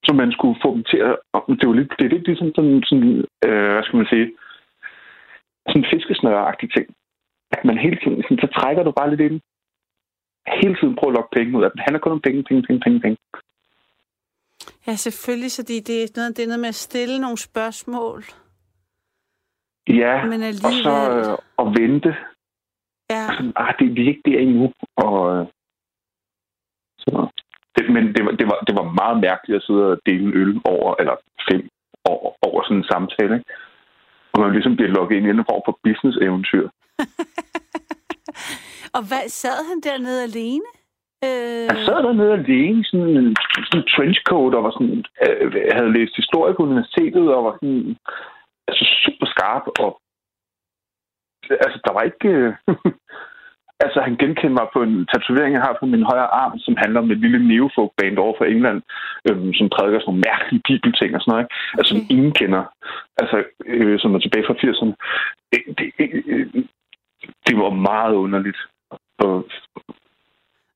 Speaker 5: Så man skulle få dem til at, og det var lidt, det er lidt ligesom sådan, sådan øh, hvad skal man sige, sådan en fiskesnøre ting. At man hele tiden, sådan, så trækker du bare lidt ind. Hele tiden prøver at lokke penge ud af dem. Det handler kun om penge, penge, penge, penge, penge.
Speaker 2: Ja, selvfølgelig, så det, er noget, det er noget med at stille nogle spørgsmål.
Speaker 5: Ja,
Speaker 2: Men
Speaker 5: og
Speaker 2: alligevel-
Speaker 5: så øh, at vente.
Speaker 2: Ja,
Speaker 5: Sådan, ah, det, vi er ikke der endnu. Og, øh, så, det, men det var, det, var, det var meget mærkeligt at sidde og dele øl over, eller fem over, over sådan en samtale. Ikke? Og man ligesom bliver lukket ind i en form for business-eventyr.
Speaker 2: og hvad, sad han dernede alene? Øh,
Speaker 5: Han sad dernede alene i sådan en sådan en trenchcoat, og var sådan, øh, havde læst historie på universitetet, og var sådan, altså super skarp, og altså, der var ikke... Øh, altså, han genkendte mig på en tatovering, jeg har på min højre arm, som handler om et lille neofolk-band over for England, øh, som prædiker sådan nogle mærkelige bibelting og sådan noget, ikke? Altså, som
Speaker 2: Okay.
Speaker 5: ingen kender. Altså, øh, som er tilbage fra 80'erne. Det, det, øh, det var meget underligt. Og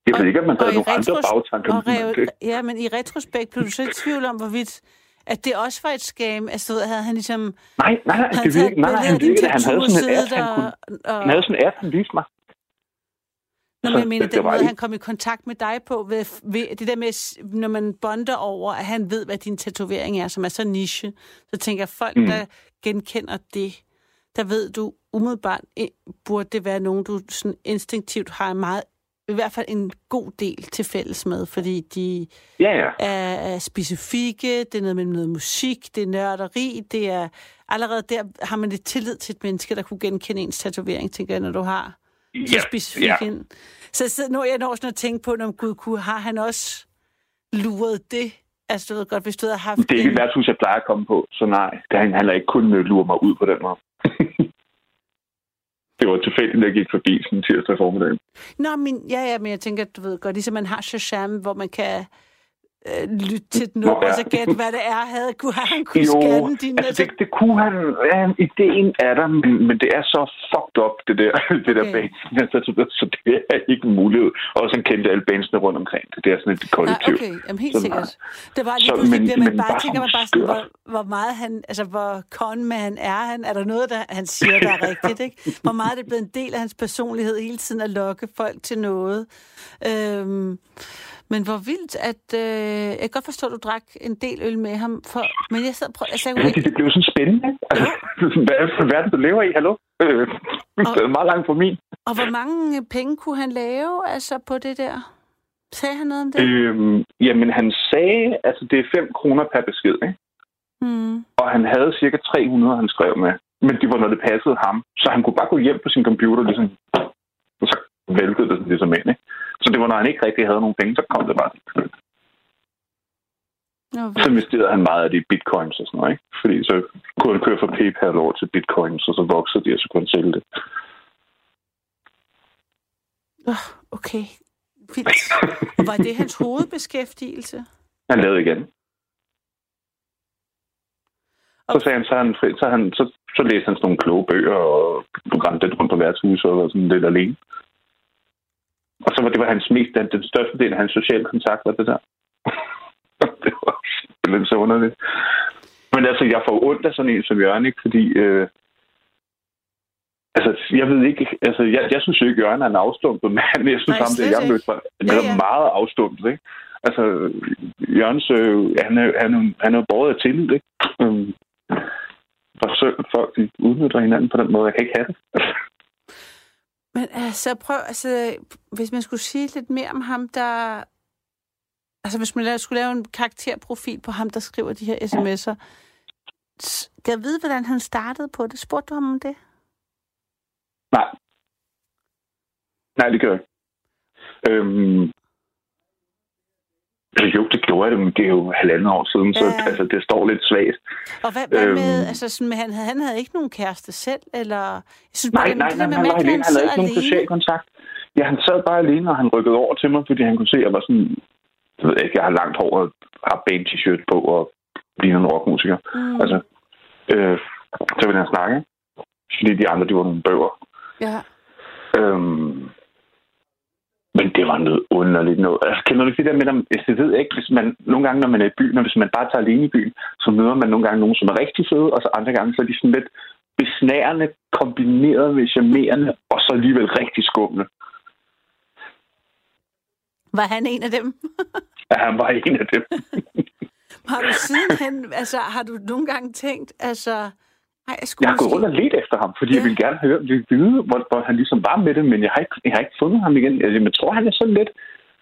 Speaker 5: jeg ved
Speaker 2: Og-
Speaker 5: ikke, om man havde nogle andre bagtanker.
Speaker 2: Og
Speaker 5: det-
Speaker 2: ja, men i retrospekt blev du så i tvivl om, hvorvidt at det også var et scam? Altså, ved, havde han ligesom...
Speaker 5: Nej, nej, nej, det virkede, nej, nej, han, virkede, han havde sådan en app, han, kunne,
Speaker 2: og,
Speaker 5: han havde sådan en app, han viste mig.
Speaker 2: Nå, men jeg mener, den måde,
Speaker 5: ikke-
Speaker 2: han kom i kontakt med dig på, ved, ved det der med, når man bonder over, at han ved, hvad din tatovering er, som er så niche, så tænker jeg, folk,
Speaker 5: mm.
Speaker 2: der genkender det, der ved du umiddelbart, burde det være nogen, du sådan instinktivt har en meget, i hvert fald en god del til fælles med, fordi de
Speaker 5: Ja, ja.
Speaker 2: er, er specifikke, det er noget med noget musik, det er nørderi, det er allerede der har man lidt tillid til et menneske, der kunne genkende ens tatovering, tænker jeg, når du har så
Speaker 5: Ja,
Speaker 2: specifik
Speaker 5: ja.
Speaker 2: ind. Så er jeg når sådan at tænke på, om Gud kunne, har han også luret det? Altså, du ved godt, hvis du havde haft
Speaker 5: Det er ikke
Speaker 2: en...
Speaker 5: værtshus, jeg plejer at komme på, så nej. Det han handler ikke kun øh, lure mig ud på den måde. det var tilfældigt, at jeg gik forbi sådan tirsdag formiddag.
Speaker 2: Nå, men, ja, ja, men jeg tænker, du ved godt, ligesom man har Shazam, hvor man kan øh, lytte til den nu,
Speaker 5: Nå, ja.
Speaker 2: og så gætte, hvad det er, havde, kunne han kunne
Speaker 5: Jo,
Speaker 2: scanne din...
Speaker 5: altså det, det kunne han... Ja, ideen er der, men, men det er så fucked up, det der, det der
Speaker 2: Okay.
Speaker 5: band. Altså, så, så det er ikke en mulighed. Og så kendte alle bandsene rundt omkring det. Det er sådan et
Speaker 2: Nej,
Speaker 5: kollektiv.
Speaker 2: okay, Jamen, helt
Speaker 5: Så-
Speaker 2: sikkert. Det var lige
Speaker 5: så-
Speaker 2: pludselig,
Speaker 5: men-
Speaker 2: bliver man
Speaker 5: men bare,
Speaker 2: tænker man bare sådan, hvor, hvor meget han, altså hvor conman er han? Er der noget, der han siger, der er rigtigt, ikke? Hvor meget er det blevet en del af hans personlighed hele tiden at lokke folk til noget? Øhm, men hvor vildt, at... Øh, jeg kan godt forstå, at du drak en del øl med ham, for, men jeg sad og prøvede... Jeg
Speaker 5: Ja,
Speaker 2: kunne
Speaker 5: det, blev sådan spændende. Altså, hvad er det for en verden, du lever i? Hallo? Øh, det er meget langt fra min.
Speaker 2: og hvor mange penge kunne han lave altså, på det der? Sagde han noget om det?
Speaker 5: Øhm, jamen, han sagde, altså det er 5 kroner per besked, ikke?
Speaker 2: Hmm.
Speaker 5: Og han havde cirka 300, han skrev med. Men det var, når det passede ham. Så han kunne bare gå hjem på sin computer, ligesom, væltede det ligesom ind, ikke? Så det var, når han ikke rigtig havde nogen penge, så kom det bare.
Speaker 2: Nå,
Speaker 5: Så investerede han meget af det i bitcoins og sådan noget, ikke? Fordi så kunne han køre fra PayPal over til bitcoins, og så voksede de, og så kunne han sælge det.
Speaker 2: Okay. Vildt. Og var det hans hovedbeskæftigelse?
Speaker 5: Han lavede igen. Så sagde han, så, han, så, han, så, så læste han sådan nogle kloge bøger, og rendte lidt rundt på værtshuset og var sådan lidt alene. Og så var det var hans mest, den, den største del af hans sociale kontakt, var det der. det var simpelthen så underligt. Men altså, jeg får ondt af sådan en som Jørgen, ikke? Fordi, øh, altså, jeg ved ikke, altså, jeg, jeg synes jo ikke, Jørgen er en afstumpet mand. Jeg synes,
Speaker 2: Nej,
Speaker 5: ham, det jeg mødte, var
Speaker 2: Ja,
Speaker 5: ja, meget afstumpet, ikke? Altså, Jørgens, øh, han er, han er, han er båret af tillid, ikke? Øhm, synd, at folk de udnytter hinanden på den måde. Jeg kan ikke have det.
Speaker 2: Men altså, prøv, altså, hvis man skulle sige lidt mere om ham, der... Altså, hvis man skulle lave en karakterprofil på ham, der skriver de her sms'er, kan jeg vide, hvordan han startede på det? Spurgte du ham om det?
Speaker 5: Nej. Nej, det gør jeg. Øhm, jo, det gjorde jeg men det er jo halvandet år siden, så
Speaker 2: Ja.
Speaker 5: altså, det står lidt svagt.
Speaker 2: Og hvad, hvad med,
Speaker 5: Øhm.
Speaker 2: altså sådan, han, havde, han havde ikke nogen kæreste selv, eller... Jeg synes
Speaker 5: Nej,
Speaker 2: det-
Speaker 5: nej, nej, han var alene. Han havde
Speaker 2: sidder
Speaker 5: ikke nogen social kontakt. Ja, han sad bare alene, og han rykkede over til mig, fordi han kunne se, at jeg var sådan... Jeg ved ikke, jeg har langt hår og har band t-shirt på og ligner en rockmusiker.
Speaker 2: Mm,
Speaker 5: Altså, øh, så ville han snakke. Fordi de andre, de var nogle bøger.
Speaker 2: ja.
Speaker 5: Øhm, men det var noget underligt noget. Altså, kender du ikke det der med, at altså, jeg ved ikke, hvis man, nogle gange, når man er i byen, og hvis man bare tager alene i byen, så møder man nogle gange nogen, som er rigtig fede, og så andre gange, så er de sådan lidt besnærende, kombineret med charmerende, og så alligevel rigtig skumle.
Speaker 2: Var han en af dem?
Speaker 5: Ja, han var en af dem.
Speaker 2: Har du sidenhen, altså, har du nogle gange tænkt, altså... Ej, jeg skulle
Speaker 5: Jeg har gået rundt og let efter ham, fordi
Speaker 2: Ja.
Speaker 5: jeg ville gerne høre, vil vide, hvor, hvor han ligesom var med det, men jeg har ikke, jeg har ikke fundet ham igen. Altså, jeg tror, han er sådan lidt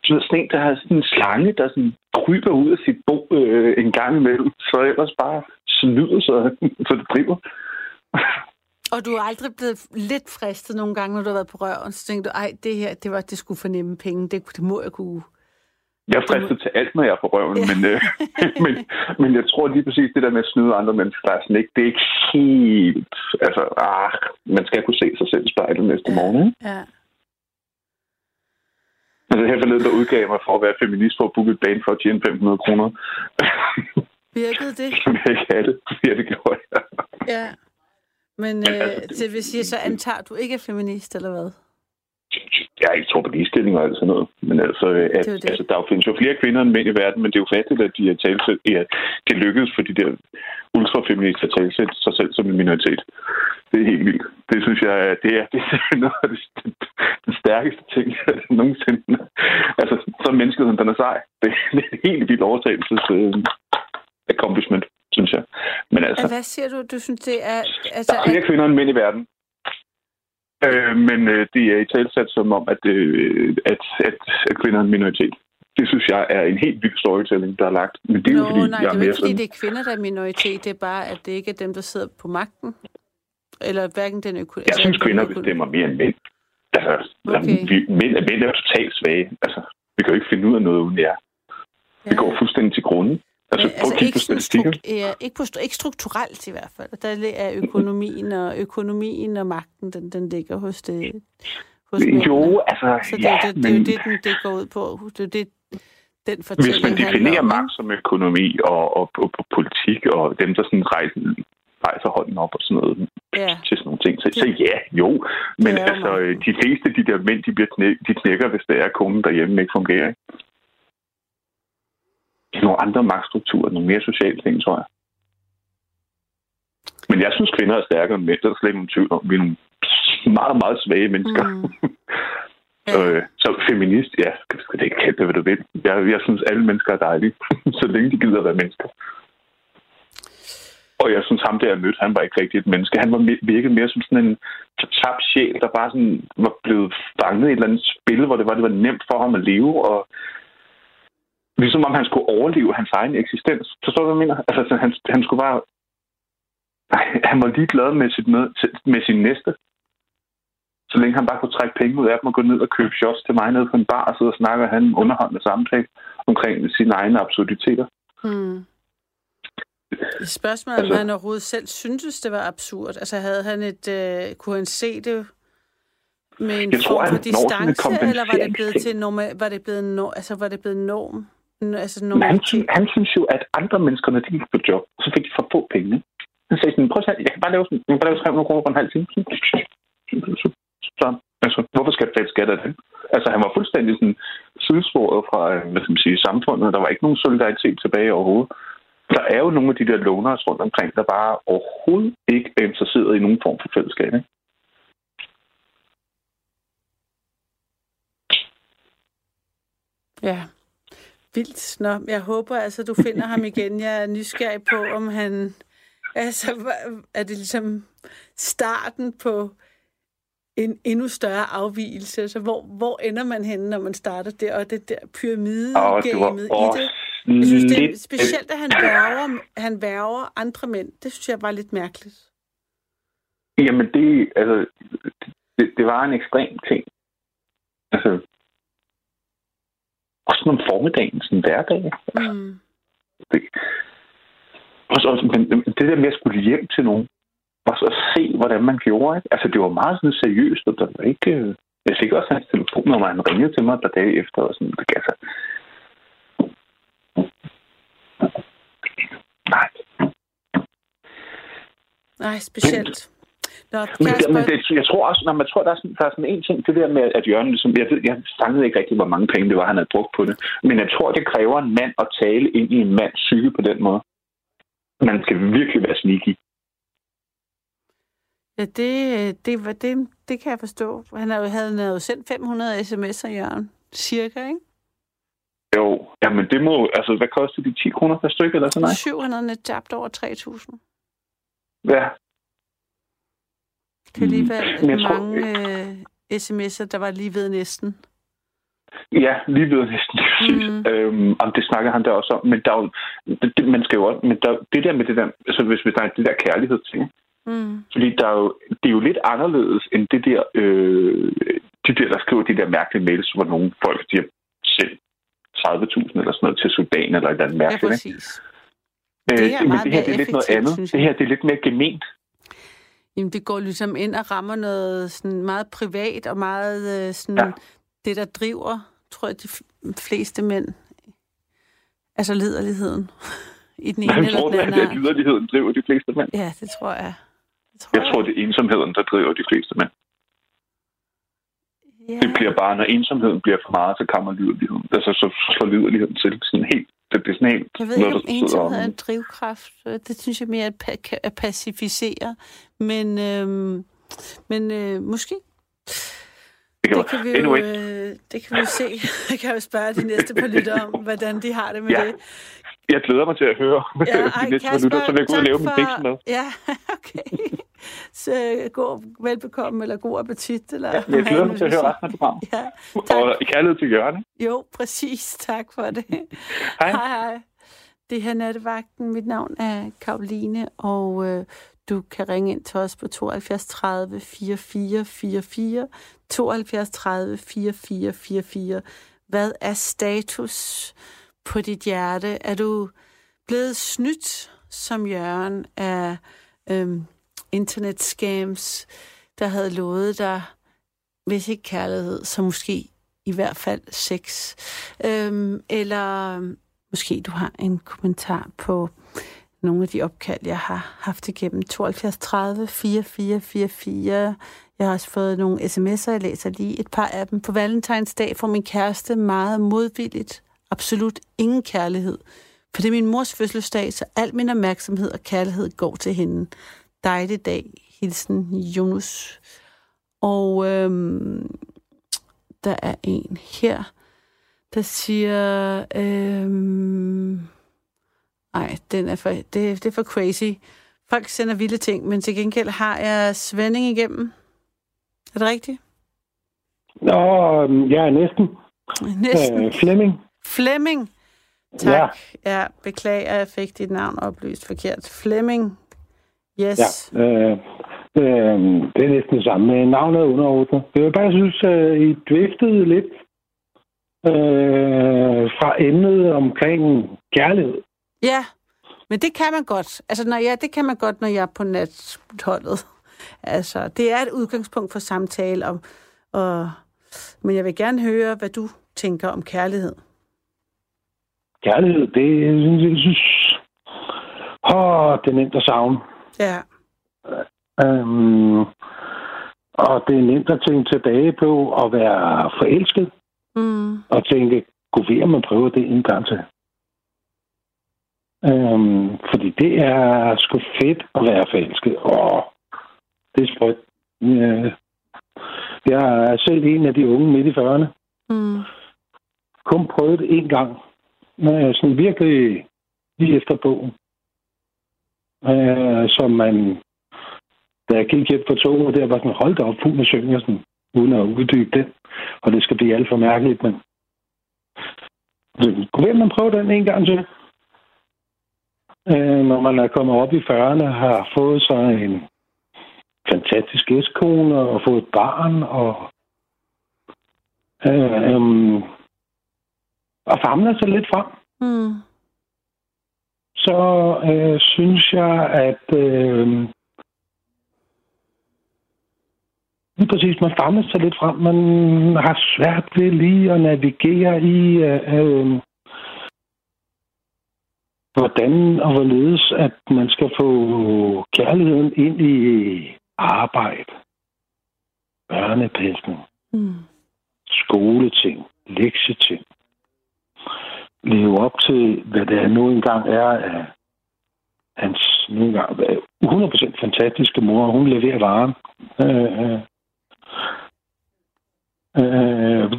Speaker 5: sådan sådan en, der har sådan en slange, der sådan kryber ud af sit bo øh, en gang imellem, så ellers bare snyder sig, så det driver.
Speaker 2: Og du er aldrig blevet lidt fristet nogle gange, når du har været på røven, så tænkte du, ej, det her, det var, det skulle fornemme penge, det, det må jeg kunne...
Speaker 5: Jeg er fristet til alt, når jeg er på røven,
Speaker 2: Ja.
Speaker 5: men, øh, men, men jeg tror lige præcis, det der med at snyde andre mennesker, der er sådan ikke, det er ikke helt... Altså, ah, man skal kunne se sig selv i spejlet næste morgen, ikke?
Speaker 2: Ja.
Speaker 5: Altså her forleden, der udgav mig for at være feminist for at booke et bane for at tjene 500 kroner.
Speaker 2: Virkede det?
Speaker 5: Som jeg ikke havde det. Ja, det gjorde jeg.
Speaker 2: Ja. Men
Speaker 5: Men
Speaker 2: øh,
Speaker 5: altså, det-
Speaker 2: det vil sige, så antager du ikke er feminist, eller hvad?
Speaker 5: Jeg ikke tror på ligestilling og alt sådan noget. Men altså, at,
Speaker 2: Det det.
Speaker 5: altså, der findes jo flere kvinder end mænd i verden, men det er jo fattigt, at de er talsæt, ja, det lykkedes for de der ultrafeminister at talsætte sig selv som en minoritet. Det er helt vildt. Det synes jeg, er- det er, det er noget af det, den stærkeste ting, jeg nogensinde. Altså, så er menneskeheden, den er sej. Det, det er en helt vild overtagelses øh, accomplishment, synes jeg. Men altså,
Speaker 2: Altså, Hvad siger du? Du synes, det er...
Speaker 5: der
Speaker 2: Altså,
Speaker 5: er flere
Speaker 2: at,
Speaker 5: kvinder end mænd i verden. Øh, men øh, det er i talsat som om, at, øh, at, at, at kvinder er en minoritet. Det synes jeg er en helt vild storytelling, der er lagt. Men det er jo
Speaker 2: Nå,
Speaker 5: fordi,
Speaker 2: nej,
Speaker 5: jeg
Speaker 2: det
Speaker 5: er
Speaker 2: er jo
Speaker 5: mere
Speaker 2: ikke, fordi
Speaker 5: sådan...
Speaker 2: det er kvinder, der er minoritet. Det er bare, at det ikke er dem, der sidder på magten. Eller hverken den øko...
Speaker 5: Jeg synes, kvinder bestemmer mere end mænd. Altså,
Speaker 2: Okay.
Speaker 5: okay. vi, mænd, er- mænd er jo totalt svage. Altså, vi kan jo ikke finde ud af noget uden jer.
Speaker 2: Ja.
Speaker 5: Det går fuldstændig til grunden. Altså,
Speaker 2: Men, sådan
Speaker 5: statistikker.
Speaker 2: struk- ja, ikke, på, stru- ikke strukturelt i hvert fald. Der er økonomien og økonomien og magten, den, den ligger hos det. Hos mændene.
Speaker 5: Jo, altså,
Speaker 2: Så det,
Speaker 5: ja,
Speaker 2: jo det, det, er
Speaker 5: men...
Speaker 2: jo det, den, det går ud på. Det er jo det, den
Speaker 5: Hvis man definerer
Speaker 2: om,
Speaker 5: magt som økonomi og, og, og, og politik, og dem, der sådan rejser, rejser hånden op og sådan noget
Speaker 2: Ja.
Speaker 5: til sådan nogle ting, så, så ja, jo. Men
Speaker 2: Det er
Speaker 5: altså,
Speaker 2: magten.
Speaker 5: de fleste de der mænd, de, bliver knæ, de knækker, hvis det er, konen derhjemme ikke fungerer. Ikke? Det er nogle andre magtstrukturer, nogle mere sociale ting, tror jeg. Men jeg synes, kvinder er stærkere end mænd. Der er der slet ikke nogen tvivl om. Vi er nogle meget, meget svage mennesker.
Speaker 2: Mm.
Speaker 5: Så, øh, så feminist, ja, skal, det ikke kalde det, hvad du vil. Jeg, jeg synes, alle mennesker er dejlige, så længe de gider at være mennesker. Og jeg synes, ham der jeg mødte, han var ikke rigtig et menneske. Han var virket mere som sådan en tabt sjæl, der bare sådan var blevet fanget i et eller andet spil, hvor det var, det var nemt for ham at leve, og ligesom om han skulle overleve hans egen eksistens. Forstår du, hvad jeg mener? Altså, så han, han skulle bare... Han var ligeglad med, sit med, med sin næste. Så længe han bare kunne trække penge ud af dem og gå ned og købe shots til mig nede på en bar og sidde og snakke og have en underholdende samtale omkring sine egne absurditeter.
Speaker 2: Mm. Spørgsmålet er, om
Speaker 5: Altså-
Speaker 2: han overhovedet selv syntes, det var absurd. Altså, havde han et... Øh, kunne han se det med en
Speaker 5: Jeg tror,
Speaker 2: form for distance, eller var det blevet til normal, var det blevet no, altså var det blevet norm? Altså
Speaker 5: Men han, sy-
Speaker 2: normalitet?
Speaker 5: han synes jo, at andre mennesker, når de gik på job, så fik de for få penge. Han sagde sådan, prøv at jeg kan bare lave, sådan, jeg kan bare lave 300 kroner på en halv time. Så, så, altså, hvorfor skal jeg betale skat af det? Altså, han var fuldstændig sådan sidesporet fra, øh, hvad skal man sige, samfundet. Der var ikke nogen solidaritet tilbage overhovedet. Der er jo nogle af de der loners rundt omkring, der bare overhovedet ikke er interesseret i nogen form for fællesskab. Ikke?
Speaker 2: Ja. Vildt. Nå, jeg håber altså, du finder ham igen. Jeg er nysgerrig på, om han... Altså, er det ligesom starten på en endnu større afvielse? Altså, hvor, hvor ender man henne, når man starter der? Og det der
Speaker 5: Og det var
Speaker 2: pyramidegame i det? Jeg synes, det er specielt, at han værger, han værger andre mænd. Det synes jeg var lidt mærkeligt.
Speaker 5: Jamen, det, altså, det, det var en ekstrem ting. Altså, også om formiddagen, sådan en hverdag.
Speaker 2: Mm.
Speaker 5: Det, også, også, men det der med at skulle hjem til nogen, og så se, hvordan man gjorde. Ikke? Altså, det var meget sådan seriøst, og der var ikke... øh, Jeg fik også hans telefonnummer, han ringede til mig et par dage efter, og sådan, det, altså... Nej,
Speaker 2: Nej, specielt. Nå,
Speaker 5: Men, det, men det, jeg tror også, når man tror, der er, sådan, der er sådan en ting, det der med, at Jørgen, ligesom, jeg, ved, jeg fangede ikke rigtig, hvor mange penge det var, han havde brugt på det. Men jeg tror, det kræver en mand at tale ind i en mands psyke på den måde. Man skal virkelig være sneaky.
Speaker 2: Ja, det, det, var, det, det kan jeg forstå. Han havde, havde jo sendt 500 sms'er, Jørgen. Cirka, ikke?
Speaker 5: Jo, jamen det må, altså hvad koster de 10 kroner per stykke eller sådan noget?
Speaker 2: 700 net tabt over 3.000.
Speaker 5: Ja,
Speaker 2: Det er alligevel
Speaker 5: Men jeg tror-
Speaker 2: mange øh, sms'er, der var lige ved næsten.
Speaker 5: ja lige ved næsten.
Speaker 2: Mm.
Speaker 5: Mm. Øhm, om det snakker han der også om, men der er jo, det, man skal jo også, men der, det der med det der, altså hvis vi snakker det der kærlighed ting,
Speaker 2: Mm.
Speaker 5: Fordi der er jo, det er jo lidt anderledes end det der, øh, de der, der skriver de der mærkelige mails, hvor nogle folk, de har sendt 30.000 eller sådan noget til Sudan eller et eller andet
Speaker 2: Ja,
Speaker 5: mærkeligt. ikke?
Speaker 2: præcis.
Speaker 5: Øh,
Speaker 2: det er
Speaker 5: men
Speaker 2: meget
Speaker 5: det her det er lidt noget andet. Det her det er lidt mere gement.
Speaker 2: Jamen, det går ligesom ind og rammer noget sådan meget privat og meget øh, sådan,
Speaker 5: Ja.
Speaker 2: det, der driver, tror jeg, de fleste mænd. Altså liderligheden. I den ene
Speaker 5: Jeg
Speaker 2: eller
Speaker 5: tror,
Speaker 2: den
Speaker 5: at
Speaker 2: anden
Speaker 5: er liderligheden driver de fleste mænd.
Speaker 2: Ja, det tror jeg. Det tror
Speaker 5: Jeg tror, det er ensomheden, der driver de fleste mænd.
Speaker 2: ja.
Speaker 5: Det bliver bare, når ensomheden bliver for meget, så kommer liderligheden. Altså, så slår liderligheden til sådan helt. Det bliver sådan helt...
Speaker 2: Jeg ved ikke, om ensomhed er en drivkraft. Det synes jeg mere er at pacificere. Men, øhm, men øh, måske.
Speaker 5: Det kan,
Speaker 2: Det kan vi jo,
Speaker 5: anyway,
Speaker 2: øh, det kan vi jo se. Jeg kan jo spørge de næste par lytter om, hvordan de har det med
Speaker 5: Ja.
Speaker 2: det.
Speaker 5: jeg glæder mig til at høre
Speaker 2: Ja,
Speaker 5: de
Speaker 2: ej,
Speaker 5: næste
Speaker 2: Kasper,
Speaker 5: minutter, så jeg gå ud og lave min
Speaker 2: for-
Speaker 5: piksmad.
Speaker 2: Ja, okay. Så god velbekomme, eller god appetit. Eller
Speaker 5: Jeg glæder mig til at høre resten af programmet.
Speaker 2: Ja, tak.
Speaker 5: Og kærlighed til Jørgen.
Speaker 2: Jo, præcis. Tak for det.
Speaker 5: Hej.
Speaker 2: Hej, hej. Det her er Nattevagten. Mit navn er Karoline, og øh, du kan ringe ind til os på 72 30 44 44. 72 30 44 44. Hvad er status på dit hjerte? Er du blevet snydt som Jørgen af øhm, internetscams, der havde lovet dig, hvis ikke kærlighed, så måske i hvert fald sex. Øhm, eller måske du har en kommentar på nogle af de opkald, jeg har haft igennem 72 30 4444. Jeg har også fået nogle sms'er, jeg læser lige et par af dem. På valentinsdag får min kæreste meget modvilligt absolut ingen kærlighed. For det er min mors fødselsdag, så al min opmærksomhed og kærlighed går til hende. Dejlig dag. Hilsen Jonas. Og øhm, der er en her, der siger... Øhm, ej, den er for, det, det er for crazy. Folk sender vilde ting, men til gengæld har jeg Svending igennem. Er det rigtigt?
Speaker 6: Nå, ja, næsten.
Speaker 2: Næsten.
Speaker 6: Øh, Flemming.
Speaker 2: Flemming. Tak. Ja. ja, beklager, jeg fik dit navn oplyst forkert. Flemming. Yes.
Speaker 6: Ja, øh, øh, det er næsten det samme. Navnet er underordnet. Jeg vil bare synes, at I driftede lidt øh, fra emnet omkring kærlighed.
Speaker 2: Ja, men det kan man godt. Altså, når jeg, det kan man godt, når jeg er på natholdet. Altså, det er et udgangspunkt for samtale om, og, men jeg vil gerne høre, hvad du tænker om kærlighed.
Speaker 6: Kærlighed, det jeg synes... Åh, det er nemt at savne.
Speaker 2: Ja.
Speaker 6: Øhm, og det er nemt at tænke tilbage på at være forelsket.
Speaker 2: Mm.
Speaker 6: Og tænke, kunne om man prøver det en gang til. Øhm, fordi det er sgu fedt at være forelsket. Åh, det er sprødt. Øh, jeg er selv en af de unge midt i 40'erne.
Speaker 2: Mm.
Speaker 6: Kun prøvet det en gang. Men jeg sådan virkelig lige efter bogen. Øh, som man... Da jeg gik hjem på toget, der var sådan, hold da op, fuld med synger, sådan, uden at uddybe den. Og det skal blive alt for mærkeligt, men... Kunne man prøve den en gang til? Øh, når man er kommet op i 40'erne, har fået sig en fantastisk gæstkone og fået et barn og øh, øh, og famler sig lidt frem.
Speaker 2: Mm.
Speaker 6: Så øh, synes jeg, at øh, lige præcis, man famler sig lidt frem. Man har svært ved lige at navigere i øh, øh, hvordan og hvorledes, at man skal få kærligheden ind i arbejde, børnepasning,
Speaker 2: Mm.
Speaker 6: skoleting, lektieting. Leve op til, hvad det nu engang er af hans nu engang 100% fantastiske mor. Hun leverer varen. Øh, øh, øh,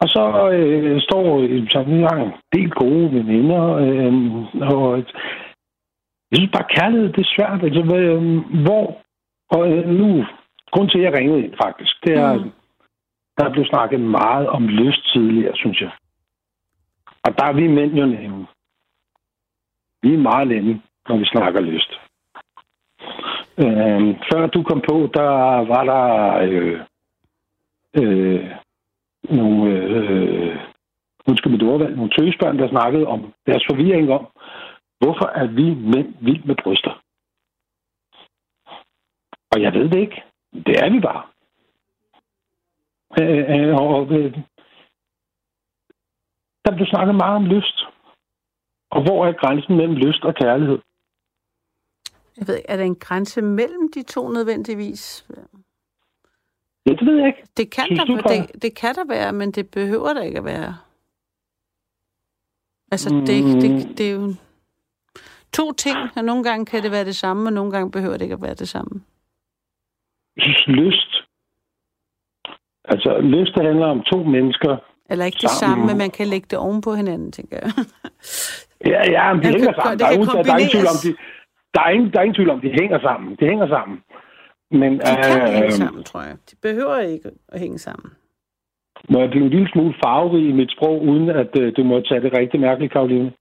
Speaker 6: og så øh, står så en gang en del gode veninder, øh, og jeg synes bare, kærlighed, det er svært. Altså, øh, hvor, og øh, nu, grund til, at jeg ringede ind faktisk, det er, mm. der er blevet snakket meget om lyst tidligere, synes jeg. Og der er vi mænd jo nemme. Vi er meget nemme, når vi snakker lyst. Øh, før du kom på, der var der øh, øh, nogle, øh, undskyld mit ordvalg, nogle tøsbørn, der snakkede om deres forvirring om, hvorfor er vi mænd vildt med bryster? Og jeg ved det ikke. Det er vi bare. Øh, øh, og øh, der blev snakket meget om lyst. Og hvor er grænsen mellem lyst og kærlighed?
Speaker 2: Jeg ved ikke, er der en grænse mellem de to nødvendigvis?
Speaker 6: Ja, det ved jeg ikke.
Speaker 2: Det kan,
Speaker 6: Synes
Speaker 2: der,
Speaker 6: du,
Speaker 2: det, det kan der være, men det behøver der ikke at være. Altså, mm. det, det, det er jo to ting, og nogle gange kan det være det samme, og nogle gange behøver det ikke at være det samme.
Speaker 6: Jeg synes, lyst... Altså, lyst, det handler om to mennesker.
Speaker 2: Eller ikke det
Speaker 6: Sammen.
Speaker 2: samme, men man kan lægge det oven på hinanden, tænker jeg.
Speaker 6: Ja, ja, men de
Speaker 2: Ja,
Speaker 6: hænger
Speaker 2: det
Speaker 6: sammen.
Speaker 2: kan
Speaker 6: Der er, ingen, der, er ingen tvivl om,
Speaker 2: kombineres.
Speaker 6: de, der, er ingen, der er ingen tvivl om, de hænger sammen. De hænger sammen. Men
Speaker 2: De kan
Speaker 6: øh,
Speaker 2: hænge sammen, tror jeg. De behøver ikke at hænge sammen.
Speaker 6: Må jeg blive en lille smule farverig i mit sprog, uden at øh, du må tage det rigtig mærkeligt, Karoline?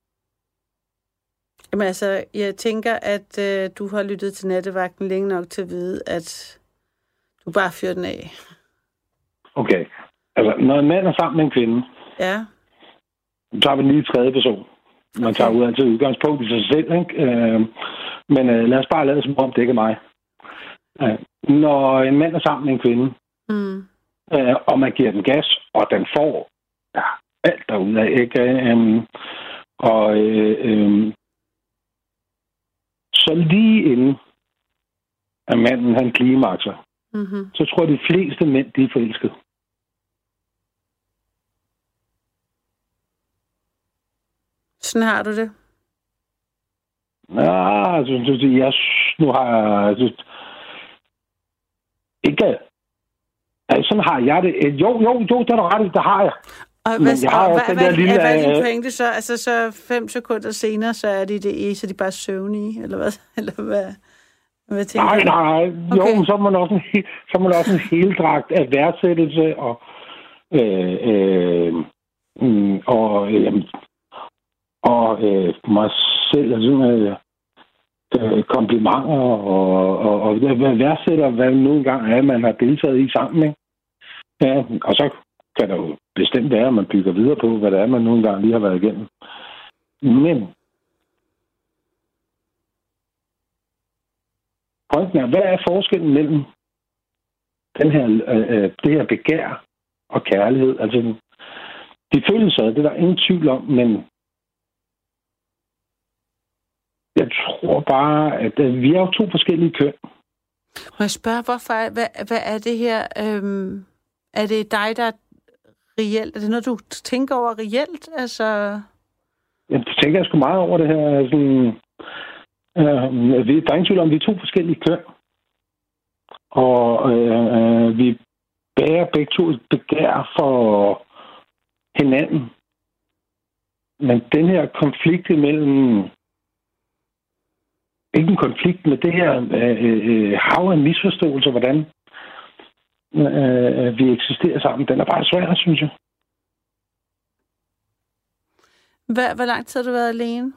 Speaker 2: Jamen altså, jeg tænker, at øh, du har lyttet til nattevagten længe nok til at vide, at du bare fyrer den af.
Speaker 6: Okay. Altså, når en mand er sammen med en kvinde,
Speaker 2: Ja,
Speaker 6: så har vi lige tredje person. Man
Speaker 2: Okay.
Speaker 6: tager ud altid udgangspunkt i sig selv, ikke? Øh, men øh, lad os bare lade som om, det ikke er mig. Øh, når en mand er sammen med en kvinde,
Speaker 2: mm.
Speaker 6: Øh, og man giver den gas, og den får ja, alt derude ikke? Øhm, og øh, øh, så lige inden at manden han klimakser,
Speaker 2: Mm-hmm.
Speaker 6: så tror jeg, de fleste mænd, de er forelskede.
Speaker 2: Sådan har du det.
Speaker 6: Ja, altså, jeg, nu har jeg... Altså, ikke... Sådan har jeg det. Øh, Jo, jo, jo, det er du ret i, det har jeg.
Speaker 2: Og
Speaker 6: Men
Speaker 2: hvad,
Speaker 6: jeg har
Speaker 2: og
Speaker 6: også
Speaker 2: hvad,
Speaker 6: den der
Speaker 2: hvad,
Speaker 6: lille,
Speaker 2: hvad er din
Speaker 6: øh,
Speaker 2: pointe så? Altså så fem sekunder senere, så er de det i, så er de bare søvnige, eller hvad? Eller hvad, hvad tænker
Speaker 6: Nej, nej, jo,
Speaker 2: Okay.
Speaker 6: så er man også en, så er man også en heldragt af værdsættelse og, øh, øh, mm, og, øh, og øh, mig selv, altså, øh, øh, komplimenter og, og, og hvad værdsætter, hvad nu engang er, man har deltaget i sammen. Ikke? Ja, og så kan der jo bestemt være, at man bygger videre på, hvad det er, man nu engang lige har været igennem. Men pointen er, hvad er forskellen mellem den her, øh, øh det her begær og kærlighed? Altså, de følelser, det er der ingen tvivl om, men jeg tror bare, at øh, vi er jo to forskellige køn.
Speaker 2: Må jeg spørge, hvorfor, er- hvad, hvad er det her? Øhm, er det dig, der reelt? Er det noget, du tænker over reelt? Altså,
Speaker 6: Jeg tænker jeg sgu meget over det her. Sådan, øh, vi, der er ingen tvivl om, at vi er to forskellige køn. Og øh, øh, vi bærer begge to et begær for hinanden. Men den her konflikt imellem... Ikke en konflikt med det her øh, øh, øh, hav af misforståelser, hvordan øh, vi eksisterer sammen, den er bare svær, synes jeg.
Speaker 2: hvad, hvor lang tid har du været alene?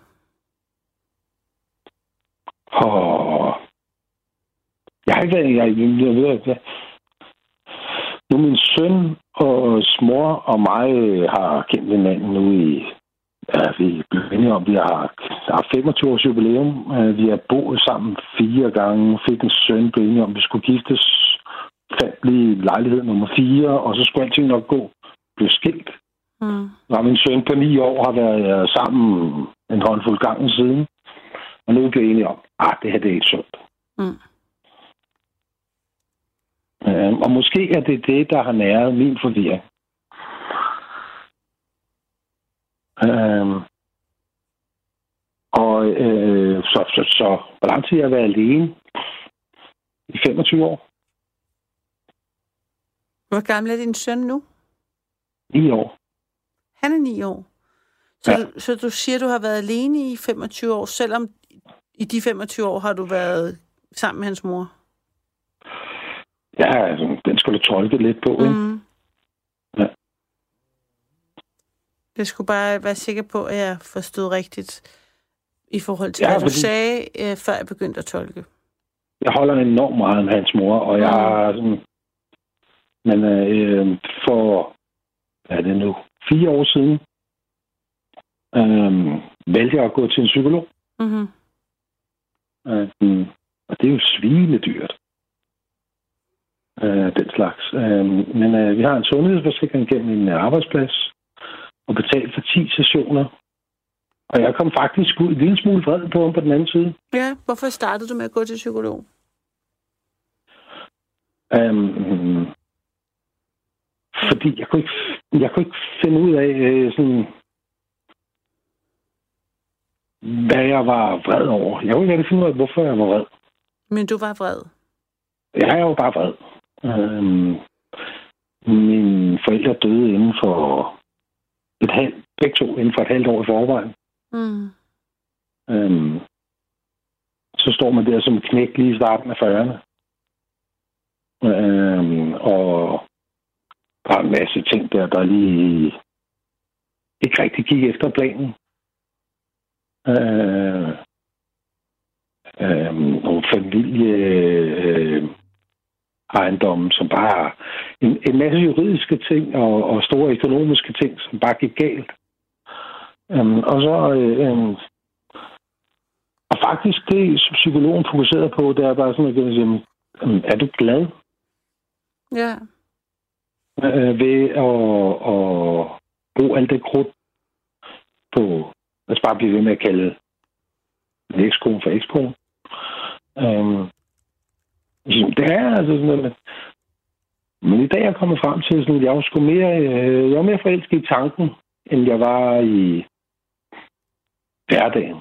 Speaker 6: Og jeg har ikke været, jeg, jeg ved, jeg, nu min søn og mor og mig har kendt hinanden nu i, ja, vi blevet enige om, vi har, har 25 års jubilæum. Øh, Vi har boet sammen fire gange, fik en søn, blev enige om, vi skulle giftes, fandt lige lejlighed nummer fire, og så skulle alting nok gå. Blev skilt.
Speaker 2: Mm.
Speaker 6: Og min søn på ni år har været øh, sammen en håndfuld gange siden. Og nu er vi blevet enige om, at det her det er ikke sundt.
Speaker 2: Mm.
Speaker 6: Øh, og måske er det det, der har næret min forvirring. Øh, og øh, så, så, så, hvor lang tid har jeg været alene? I 25 år?
Speaker 2: Hvor gammel er din søn nu?
Speaker 6: 9 år.
Speaker 2: Han er ni år. Så,
Speaker 6: Ja.
Speaker 2: du, så du siger, du har været alene i 25 år, selvom i de 25 år har du været sammen med hans mor?
Speaker 6: Ja, altså, den skal du tolke lidt på, ikke?
Speaker 2: Mm.
Speaker 6: Ja.
Speaker 2: Jeg skulle bare være sikker på, at jeg forstod rigtigt i forhold til,
Speaker 6: Ja,
Speaker 2: hvad du
Speaker 6: fordi-
Speaker 2: sagde, øh, før jeg begyndte at tolke.
Speaker 6: Jeg holder enormt meget med hans mor, og jeg
Speaker 2: Mm.
Speaker 6: har sådan... Men øh, for, hvad er det nu, fire år siden, øh, valgte jeg at gå til en psykolog.
Speaker 2: Mm-hmm.
Speaker 6: Øh, og det er jo svinedyrt. Øh, den slags. Øh, men øh, vi har en sundhedsforsikring gennem en arbejdsplads, og betalt for 10 sessioner. Og jeg kom faktisk ud en lille smule vred på ham på den anden side.
Speaker 2: Ja, hvorfor startede du med at gå til psykolog?
Speaker 6: Øhm, fordi jeg kunne ikke, jeg kunne ikke finde ud af, øh, sådan, hvad jeg var vred over. Jeg kunne ikke rigtig finde ud af, hvorfor jeg var vred.
Speaker 2: Men du var vred.
Speaker 6: Jeg er jo bare vred. Øhm, mine forældre døde inden for et halvt, begge to inden for et halvt år i forvejen.
Speaker 2: Mm.
Speaker 6: Øhm, så står man der som knæk lige i starten af 40'erne. Øhm, og der er en masse ting der, der lige ikke rigtig gik efter planen. Øh, øh, nogle familie øh, ejendomme, som bare en, en masse juridiske ting og, og store økonomiske ting, som bare gik galt. Øhm, og så øh, øhm, og faktisk det, som psykologen fokuserede på, det er bare sådan, at jeg kan sige, er du glad?
Speaker 2: Ja
Speaker 6: øh, ved at, at bruge alt det krudt på, lad os bare blive ved med at kalde ekskone for ekskone. Øhm, det er altså sådan noget, men i dag er jeg kommet frem til, sådan, at jeg var, sgu mere, øh, jeg var mere forelsket i tanken, end jeg var i hverdagen.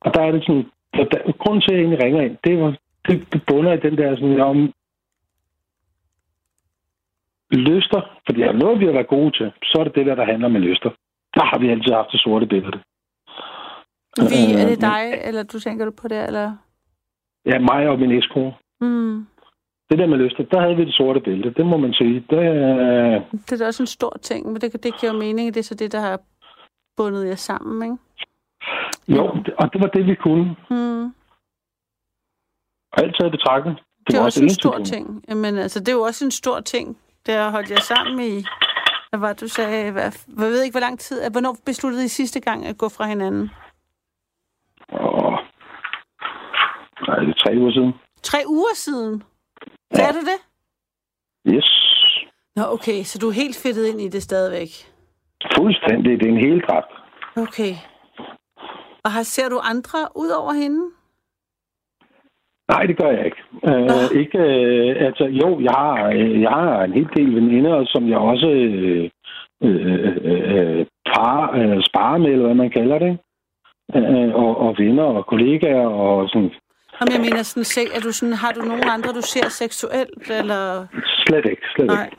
Speaker 6: Og der er det sådan, så der, grunden til, at jeg egentlig ringer ind, det, var, det, det bunder i den der sådan, om lyster, fordi er noget, vi har været gode til, så er det det der, der handler med lyster. Der har vi altid haft det sorte billede.
Speaker 2: Vi, er det dig, eller du tænker du på det, eller?
Speaker 6: Ja, mig og min ekskone.
Speaker 2: Mm.
Speaker 6: Det der med lyster, der havde vi det sorte bælte. Det må man sige. Det, øh...
Speaker 2: det er da også en stor ting, men det, det giver jo mening. Det er så det, der har bundet jer sammen, ikke?
Speaker 6: Jo, og det var det, vi kunne.
Speaker 2: Mm.
Speaker 6: Og alt taget betragtet.
Speaker 2: Det, det er også en stor ting. Jamen, altså, det er jo også en stor ting. Det har holdt jer sammen i... Hvad var du sagde? Hvad, jeg ved ikke, hvor lang tid... Hvornår besluttede I sidste gang at gå fra hinanden?
Speaker 6: Åh, nej, det er tre uger siden.
Speaker 2: Tre uger siden? Ja. Er du det?
Speaker 6: Yes.
Speaker 2: Nå, okay, så du er helt fedtet ind i det stadigvæk?
Speaker 6: Fuldstændig. Det er en hel dragt.
Speaker 2: Okay. Og har, ser du andre ud over hende?
Speaker 6: Nej, det gør jeg ikke. Uh, ikke uh, altså, jo, jeg har, uh, jeg har en hel del veninder, som jeg også uh, uh, uh, par, uh, sparer med, eller hvad man kalder det. Uh, og, og venner og kollegaer og sådan
Speaker 2: om jeg mener sådan, se, er du sådan, har du nogen andre, du ser seksuelt, eller?
Speaker 6: Slet ikke, slet Nej. ikke.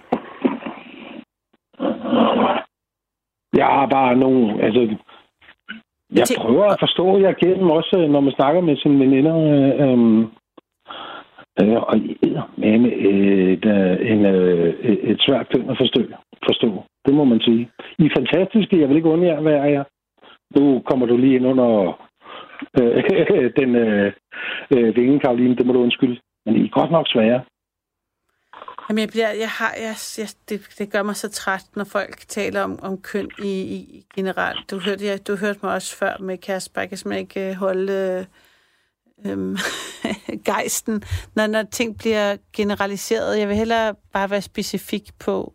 Speaker 6: Jeg har bare nogen, altså... Jeg prøver at forstå jer gennem også, når man snakker med sine veninder. Øh, øh, og med, med et, øh, en, øh, et svært ting at forstå, forstå. Det må man sige. I er fantastiske. Jeg vil ikke undre jer, hvad er jeg. Nu kommer du lige ind under øh, den øh, øh, vinge, Karoline, det må du undskylde. Men I er godt nok svære.
Speaker 2: Jamen, jeg bliver, jeg har, jeg, jeg, det, det gør mig så træt, når folk taler om, om køn i, i generelt. Du hørte, jeg, du hørte mig også før med Kasper, jeg kan simpelthen ikke øh, holde øh, gejsten, når, når ting bliver generaliseret. Jeg vil hellere bare være specifik på,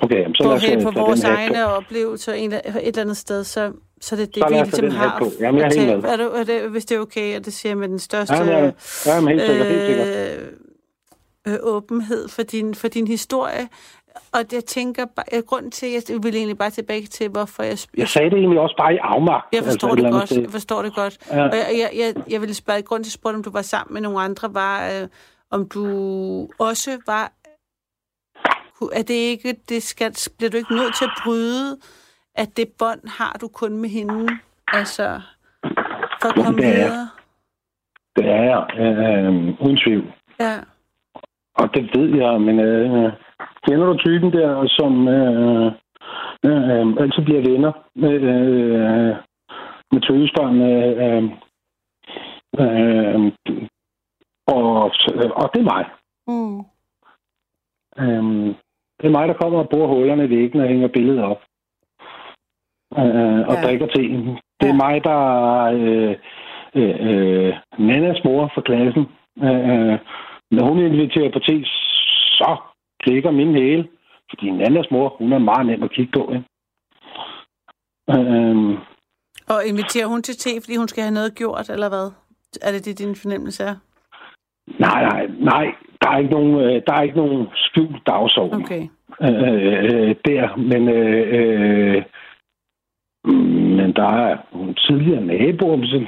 Speaker 6: okay, jamen, så
Speaker 2: på, helt på vores egne oplevelser et eller andet sted, så, så det er det, så vi ligesom har.
Speaker 6: På. Jamen, jeg er helt
Speaker 2: er du, er det, hvis det er okay, og det siger jeg med den største
Speaker 6: ja, ja, ja, helt sikkert, helt sikkert.
Speaker 2: Øh, øh, åbenhed for din, for din historie. Og jeg tænker, bare, grunden til, at jeg vil egentlig bare tilbage til, hvorfor jeg...
Speaker 6: Jeg sagde det egentlig også bare i afmagt.
Speaker 2: Jeg forstår altså, det godt, jeg forstår det godt. Ja. Og jeg, jeg, jeg, jeg ville spørge, grund til at spørge, om du var sammen med nogle andre, var, øh, om du også var... Er det ikke, det skal, bliver du ikke nødt til at bryde at det bånd har du kun med hende, altså for at komme
Speaker 6: det er,
Speaker 2: videre?
Speaker 6: Det er jeg, øh, uden tvivl.
Speaker 2: Ja.
Speaker 6: Og det ved jeg, men øh, kender du typen der, som øh, øh, altid bliver venner med, øh, med tøsbørn? Øh, øh, og, og det er mig.
Speaker 2: Mm.
Speaker 6: Øh, det er mig, der kommer og bor hullerne i væggen og hænger billedet op øh, og ja. drikker teen. Det er ja. mig, der er øh, øh, øh, Nannas mor for klassen. Øh, når hun inviterer på te, så klikker min hæle. Fordi Nannas mor, hun er meget nem at kigge på. Ikke? Øh,
Speaker 2: og inviterer hun til te, fordi hun skal have noget gjort, eller hvad? Er det det, din fornemmelse er?
Speaker 6: Nej, nej, nej. Der er ikke nogen, øh, der er ikke nogen skjult dagsorden.
Speaker 2: Okay.
Speaker 6: Øh, øh, der, men øh, øh, men der er nogle tidligere naboer, så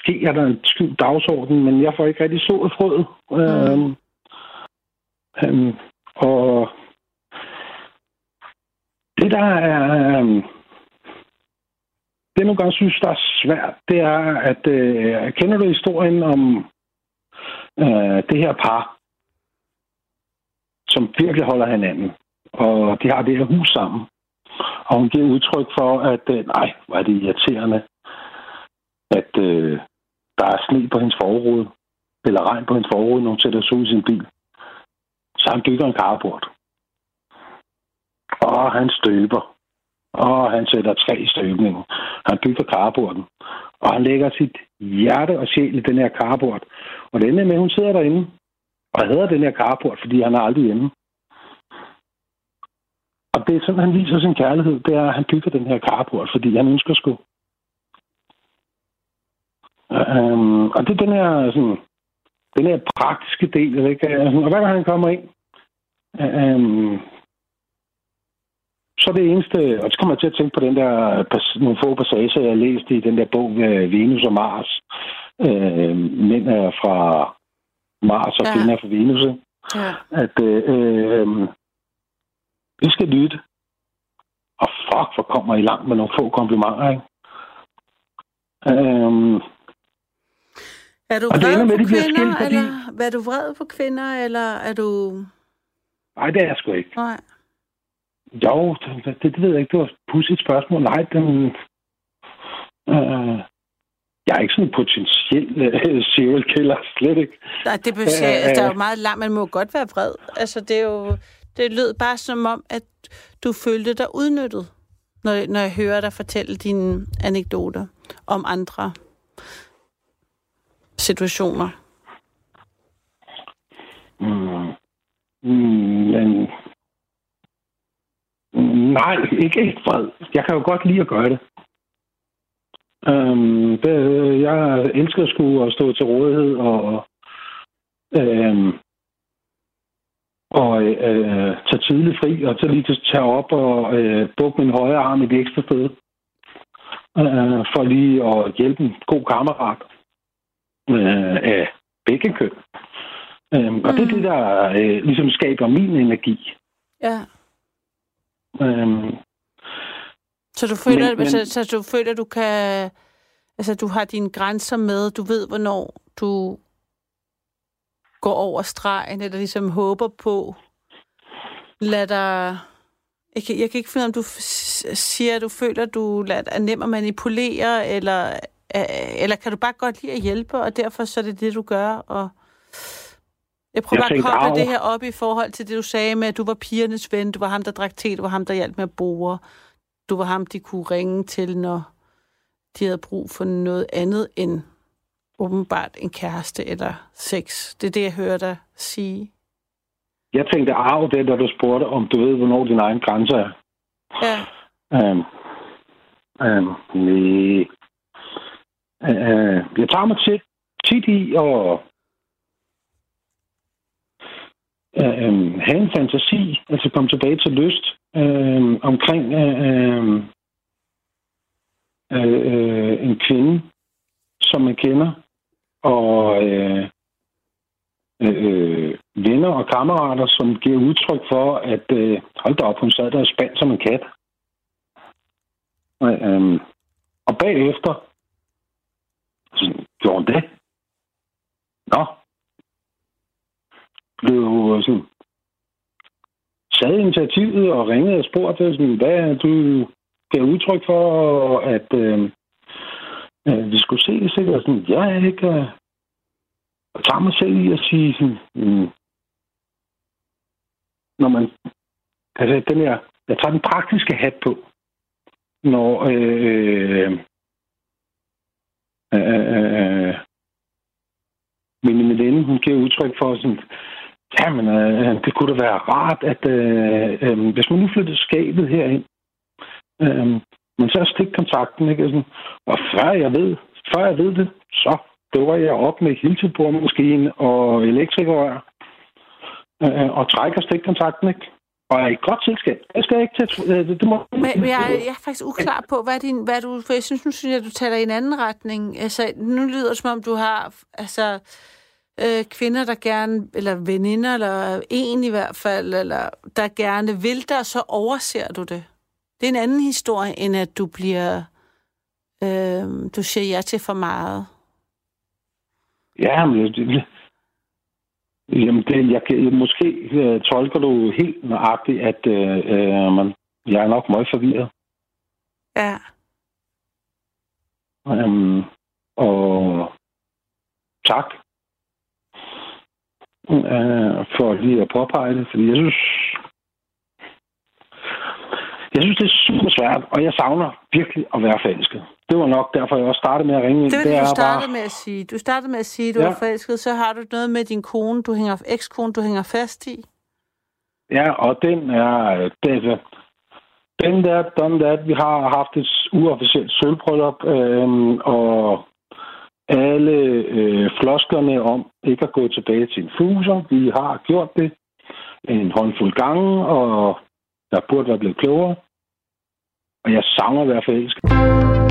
Speaker 6: måske er der en skjult dagsorden, men jeg får ikke rigtig så et frød. Mm. Øhm, øhm, og det, der er... Øhm, det, jeg nogle gange synes, der er svært, det er, at øh, kender du historien om øh, det her par, som virkelig holder hinanden, og de har det her hus sammen. Og hun giver udtryk for, at øh, nej, hvor er det irriterende, at øh, der er sne på hendes forrude, eller regn på hendes forrude, når hun sætter sig ud i sin bil. Så han bygger en carport. Og han støber. Og han sætter tre i støbningen. Han bygger carporten. Og han lægger sit hjerte og sjæl i den her carport. Og det ender med, at hun sidder derinde Og hader den her carport, fordi han er aldrig hjemme. Og det er sådan, han viser sin kærlighed, det er, at han bygger den her carport, fordi han ønsker sgu. Um, og det er den her, sådan, den her praktiske del, ikke? Og hver gang han kommer ind, um, så det eneste, og så kommer jeg til at tænke på den der, nogle få passager, jeg har læst i den der bog, Venus og Mars. Øh, mænd er fra Mars og ja. kvinder er fra Venus. Ja. At øh, øh, vi skal lytte. Og fuck, hvor kommer I langt med nogle få komplimenter, ikke?
Speaker 2: Øhm, er du vred på kvinder, skilt, fordi... eller er du vred på kvinder, eller er du...
Speaker 6: Nej, det er jeg sgu ikke.
Speaker 2: Nej.
Speaker 6: Jo, det, det ved jeg ikke. Det var et pudsigt spørgsmål. Nej, den... Øh, jeg er ikke sådan en potentiel uh, serial killer, slet ikke.
Speaker 2: Nej, det betyder, uh, altså, der er jo meget langt. Man må godt være vred. Altså, det er jo... Det lød bare som om, at du følte dig udnyttet, når, når jeg hører dig fortælle dine anekdoter om andre situationer.
Speaker 6: Mm. Mm, men mm, Nej, ikke helt fred. Jeg kan jo godt lide at gøre det. Øhm, det jeg elsker at skulle at stå til rådighed og, øhm, og øh, tage tidligt fri, og så lige tage op og øh, bukke min højre arm i det ekstra sted. Øh, for lige at hjælpe en god kammerat øh, af begge køn. Øhm, og mm. det er det, der øh, ligesom skaber min energi.
Speaker 2: Ja. Øhm, så du føler, men, men, så, så du føler, du kan... Altså, du har dine grænser med. Du ved, hvornår du går over stregen, eller ligesom håber på, lad dig... Jeg kan, jeg kan ikke finde om du siger, at du føler, at du er nem at manipulere, eller, eller kan du bare godt lide at hjælpe, og derfor så er det det, du gør, og jeg prøver jeg bare at koble det her op i forhold til det, du sagde med, at du var pigernes ven, du var ham, der drak te, du var ham, der hjalp med at bore. Du var ham, de kunne ringe til, når de havde brug for noget andet end åbenbart en kæreste eller sex. Det er det, jeg hører dig sige.
Speaker 6: Jeg tænkte arv det, da du spurgte, om du ved, hvornår din egen grænse er.
Speaker 2: Ja.
Speaker 6: Um, um, nej. Øh, jeg tager mig tit, tit i og øh, øh, have en fantasi, altså komme tilbage til lyst øh, omkring øh, øh, øh, en kvinde, som man kender, og øh, øh, øh venner og kammerater, som giver udtryk for, at øh, hold da op, hun sad der spændt som en kat. Og, øh, og bagefter, så gjorde hun det. Nå, blev øh, sådan, sad initiativet og ringede og spurgte, øh, sådan, hvad du gav udtryk for, at øh, øh, vi skulle se det sikkert. Sådan, jeg er ikke... Øh, og tager mig selv i at sige sådan, mm, når man... Altså, den her, jeg tager den praktiske hat på, når øh, øh øh, øh, øh, øh. min veninde, hun giver udtryk for sådan, Jamen, øh, øh, det kunne da være rart, at øh, øh, hvis man nu flyttede skabet herind, øh, men så stik kontakten, ikke? Sådan, og før jeg ved, før jeg ved det, så dukker jeg op med hilseboremaskinen og elektrikerrør øh, øh, og trækker stikkontakten, ikke? Og er i godt selskab. Jeg skal ikke tage... Øh, det, det må...
Speaker 2: Men, men jeg, jeg er faktisk uklar på, hvad, din, hvad du... For jeg synes, nu synes jeg, at du taler i en anden retning. Altså, nu lyder det, som om du har... Altså, øh, kvinder, der gerne, eller veninder, eller en i hvert fald, eller der gerne vil dig, så overser du det. Det er en anden historie, end at du bliver, øh, du siger ja til for meget.
Speaker 6: Ja, men det, jamen det, jeg, kan, måske øh, tolker du helt nøjagtigt, at øh, øh, man, jeg er nok meget forvirret.
Speaker 2: Ja.
Speaker 6: Um, og tak øh, for lige at påpege det, fordi jeg synes, Jeg synes, det er super svært, og jeg savner virkelig at være forelsket. Det var nok derfor, jeg også startede med at ringe ind.
Speaker 2: Det var det, du startede
Speaker 6: bare...
Speaker 2: med at sige. Du startede med at sige, at du
Speaker 6: Ja.
Speaker 2: var forelsket. Så har du noget med din kone, du hænger, ekskone, du hænger fast i.
Speaker 6: Ja, og den er... øh, Det, er den der, done that. Vi har haft et uofficielt sølvbryllup, øhm, og alle øh, flosklerne om ikke at gå tilbage til en fuser. Vi har gjort det en håndfuld gange, og jeg burde være blevet klogere. Og jeg savner at være forelsket.